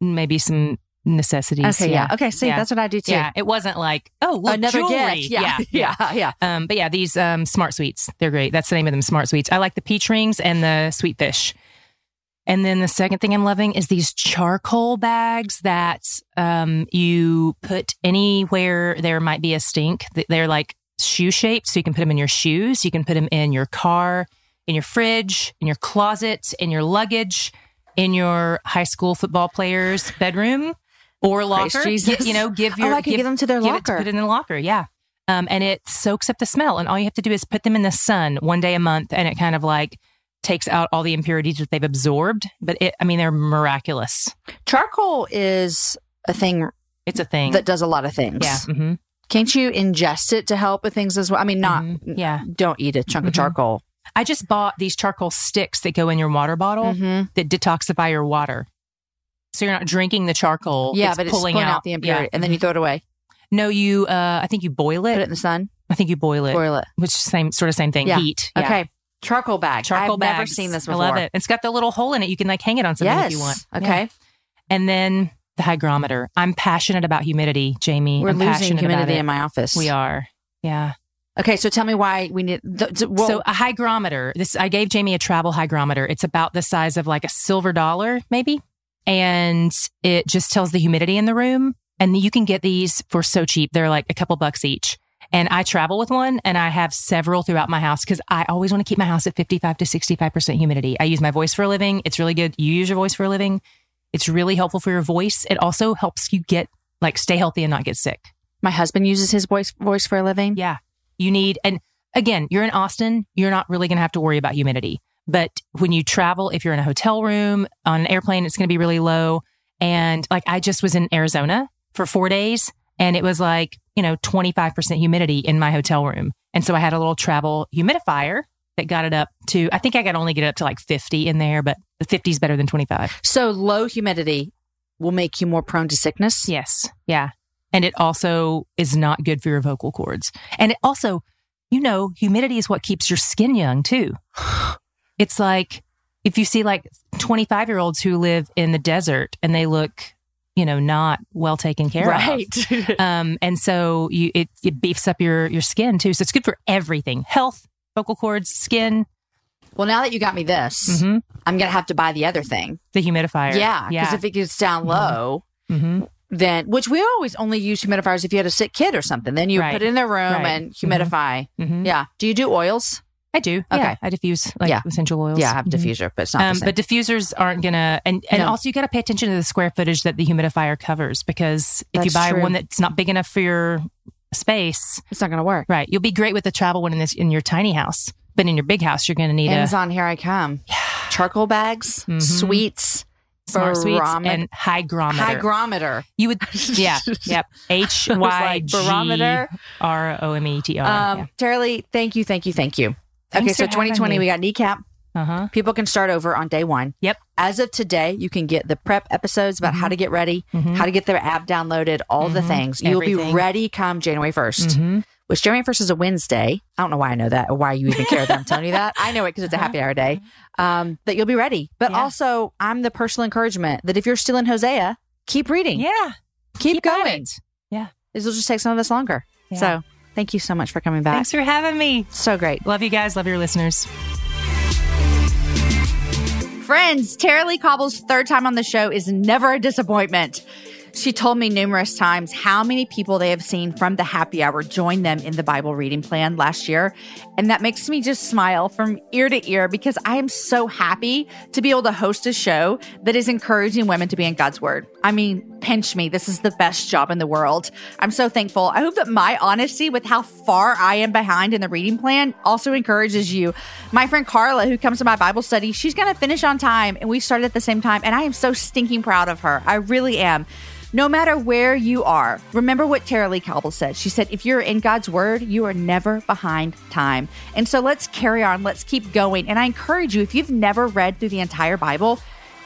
Speaker 2: maybe some necessities.
Speaker 1: okay, yeah. Okay, see,
Speaker 2: Yeah.
Speaker 1: that's what I do too.
Speaker 2: Yeah, it wasn't like oh look,
Speaker 1: Another
Speaker 2: jewelry.
Speaker 1: gift. Yeah, yeah, yeah.
Speaker 2: Um, but yeah, these um, smart sweets, they're great. That's the name of them, smart sweets. I like the peach rings and the sweet fish. And then the second thing I'm loving is these charcoal bags that um, you put anywhere there might be a stink. They're like shoe shaped, so you can put them in your shoes. You can put them in your car, in your fridge, in your closet, in your luggage, in your high school football player's bedroom or locker. You know, give your.
Speaker 1: Oh,
Speaker 2: your
Speaker 1: I could give them to their
Speaker 2: give it
Speaker 1: locker.
Speaker 2: put it in the locker. Yeah. Um, and it soaks up the smell. And all you have to do is put them in the sun one day a month, and it kind of like takes out all the impurities that they've absorbed. But it, I mean, they're miraculous.
Speaker 1: Charcoal is a thing
Speaker 2: It's a thing.
Speaker 1: that does a lot of things.
Speaker 2: yeah. hmm
Speaker 1: Can't you ingest it to help with things as well? I mean, not.
Speaker 2: Yeah.
Speaker 1: Don't eat a chunk of
Speaker 2: Mhm.
Speaker 1: charcoal.
Speaker 2: I just bought these charcoal sticks that go in your water bottle
Speaker 1: Mm-hmm.
Speaker 2: that detoxify your water. So you're not drinking the charcoal.
Speaker 1: Yeah,
Speaker 2: it's
Speaker 1: but it's
Speaker 2: pulling,
Speaker 1: pulling out,
Speaker 2: out
Speaker 1: the impurity,
Speaker 2: Yeah.
Speaker 1: and then you throw it away.
Speaker 2: No, you. Uh, I think you boil it.
Speaker 1: Put it in the sun,
Speaker 2: I think you boil it,
Speaker 1: boil it.
Speaker 2: which is same sort of same thing.
Speaker 1: Yeah.
Speaker 2: Heat. Yeah.
Speaker 1: Okay, charcoal bag.
Speaker 2: Charcoal bag.
Speaker 1: I've
Speaker 2: bags.
Speaker 1: never seen this before.
Speaker 2: I love it. It's got the little hole in it. You can like hang it on something
Speaker 1: Yes.
Speaker 2: if you want.
Speaker 1: Okay.
Speaker 2: Yeah. And then the hygrometer. I'm passionate about humidity, Jamie.
Speaker 1: We're
Speaker 2: I'm
Speaker 1: losing
Speaker 2: passionate about
Speaker 1: humidity in my office.
Speaker 2: We are. Yeah.
Speaker 1: Okay, so tell me why we need. The, the, well,
Speaker 2: so a hygrometer. This I gave Jamie a travel hygrometer. It's about the size of like a silver dollar, maybe, and it just tells the humidity in the room. And you can get these for so cheap. They're like a couple bucks each. And I travel with one and I have several throughout my house because I always want to keep my house at 55 to 65% humidity. I use my voice for a living. It's really good. You use your voice for a living. It's really helpful for your voice. It also helps you get like stay healthy and not get sick.
Speaker 1: my husband uses his voice voice for a living.
Speaker 2: Yeah. You need, and again, you're in Austin, you're not really going to have to worry about humidity. But when you travel, if you're in a hotel room, on an airplane, it's going to be really low. And like I just was in Arizona for four days and it was like, you know, 25% humidity in my hotel room. And so I had a little travel humidifier that got it up to, I think I could only get it up to like 50 in there, but the 50 is better than 25.
Speaker 1: So low humidity will make you more prone to sickness.
Speaker 2: Yes. Yeah. And it also is not good for your vocal cords. And it also, you know, humidity is what keeps your skin young too. It's like if you see like 25 year olds who live in the desert and they look, you know, not well taken care
Speaker 1: Right.
Speaker 2: of. Um, and so you, it, it beefs up your, your skin too. So it's good for everything health, vocal cords, skin,
Speaker 1: well, now that you got me this,
Speaker 2: Mhm.
Speaker 1: I'm going to have to buy the other thing.
Speaker 2: the humidifier.
Speaker 1: Yeah. Because
Speaker 2: Yeah.
Speaker 1: if it gets down low,
Speaker 2: hmm
Speaker 1: then, which we always only use humidifiers if you had a sick kid or something. Then you
Speaker 2: Right.
Speaker 1: put it in their room
Speaker 2: Right.
Speaker 1: and humidify.
Speaker 2: hmm
Speaker 1: Yeah. Do you do oils?
Speaker 2: I do.
Speaker 1: Okay.
Speaker 2: Yeah. I diffuse like
Speaker 1: Yeah.
Speaker 2: essential oils.
Speaker 1: Yeah, I have a
Speaker 2: Mhm.
Speaker 1: diffuser, but it's not
Speaker 2: Um, but diffusers aren't gonna, and and
Speaker 1: No.
Speaker 2: also you got to pay attention to the square footage that the humidifier covers because if you buy
Speaker 1: true.
Speaker 2: one that's not big enough for your space,
Speaker 1: it's not going to work.
Speaker 2: right, you'll be great with the travel one in this in your tiny house, but in your big house, you're going to need
Speaker 1: Amazon, here I come. Charcoal bags,
Speaker 2: Mhm.
Speaker 1: sweets,
Speaker 2: a smart sweets and hygrometer.
Speaker 1: hygrometer.
Speaker 2: you would, yeah, yep, H Y
Speaker 1: barometer.
Speaker 2: R O M E T
Speaker 1: Um,
Speaker 2: R.
Speaker 1: Tara-Leigh, thank you, thank you, thank you.
Speaker 2: Thanks
Speaker 1: okay, so 2020,
Speaker 2: me.
Speaker 1: we got kneecap.
Speaker 2: Uh huh.
Speaker 1: People can start over on day one.
Speaker 2: Yep.
Speaker 1: As of today, you can get the prep episodes about how to get ready,
Speaker 2: Mhm.
Speaker 1: how to get their app downloaded, all the
Speaker 2: Mhm.
Speaker 1: things. You'll be ready come January 1st,
Speaker 2: hmm
Speaker 1: which January 1st is a Wednesday. I don't know why I know that or why you even care that I'm telling you that. I know it because it's a happy hour day. Um, that you'll be ready. But
Speaker 2: Yeah.
Speaker 1: also, I'm the personal encouragement that if you're still in Hosea, keep reading,
Speaker 2: Yeah.
Speaker 1: keep,
Speaker 2: at
Speaker 1: going.
Speaker 2: Yeah.
Speaker 1: This will just take some of us longer.
Speaker 2: Yeah.
Speaker 1: So thank you so much for coming back.
Speaker 2: Thanks for having me.
Speaker 1: So great.
Speaker 2: Love you guys. Love your listeners.
Speaker 1: Friends, Tara-Leigh Cobble's third time on the show is never a disappointment. She told me numerous times how many people they have seen from the happy hour join them in the Bible reading plan last year. And that makes me just smile from ear to ear because I am so happy to be able to host a show that is encouraging women to be in God's word. I mean, pinch me. This is the best job in the world. I'm so thankful. I hope that my honesty with how far I am behind in the reading plan also encourages you. My friend Carla, who comes to my Bible study, she's going to finish on time and we started at the same time. And I am so stinking proud of her. I really am. No matter where you are, remember what Tara-Leigh Cobble said. She said, if you're in God's word, you are never behind time. And so let's carry on. Let's keep going. And I encourage you, if you've never read through the entire Bible,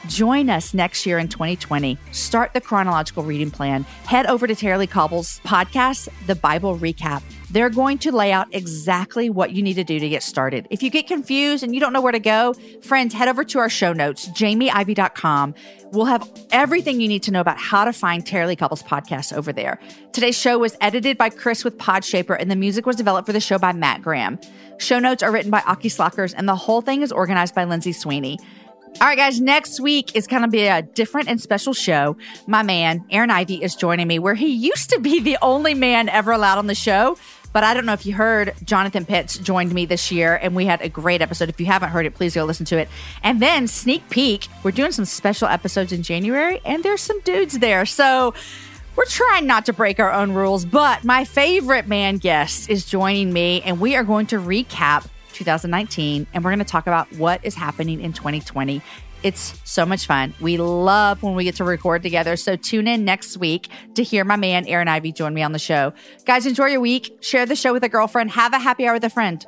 Speaker 1: Join us next year in 2020. Start the chronological reading plan. Head over to Tara-Leigh Cobble's podcast, The Bible Recap. They're going to lay out exactly what you need to do to get started. If you get confused and you don't know where to go, friends, head over to our show notes, jamieivey.com. We'll have everything you need to know about how to find Tara-Leigh Cobble's podcast over there. Today's show was edited by Chris with Podshaper, and the music was developed for the show by Matt Graham. Show notes are written by Aki Slockers, and the whole thing is organized by Lindsay Sweeney. All right, guys, next week is going to be a different and special show. My man, Aaron Ivey, is joining me where he used to be the only man ever allowed on the show. But I don't know if you heard, Jonathan Pitts joined me this year, and we had a great episode. If you haven't heard it, please go listen to it. And then, sneak peek, we're doing some special episodes in January, and there's some dudes there. So we're trying not to break our own rules, but my favorite man guest is joining me, and we are going to recap 2019 and we're going to talk about what is happening in 2020. It's so much fun. We love when we get to record together. So tune in next week to hear my man Aaron Ivey join me on the show. Guys, enjoy your week. Share the show with a girlfriend. Have a happy hour with a friend.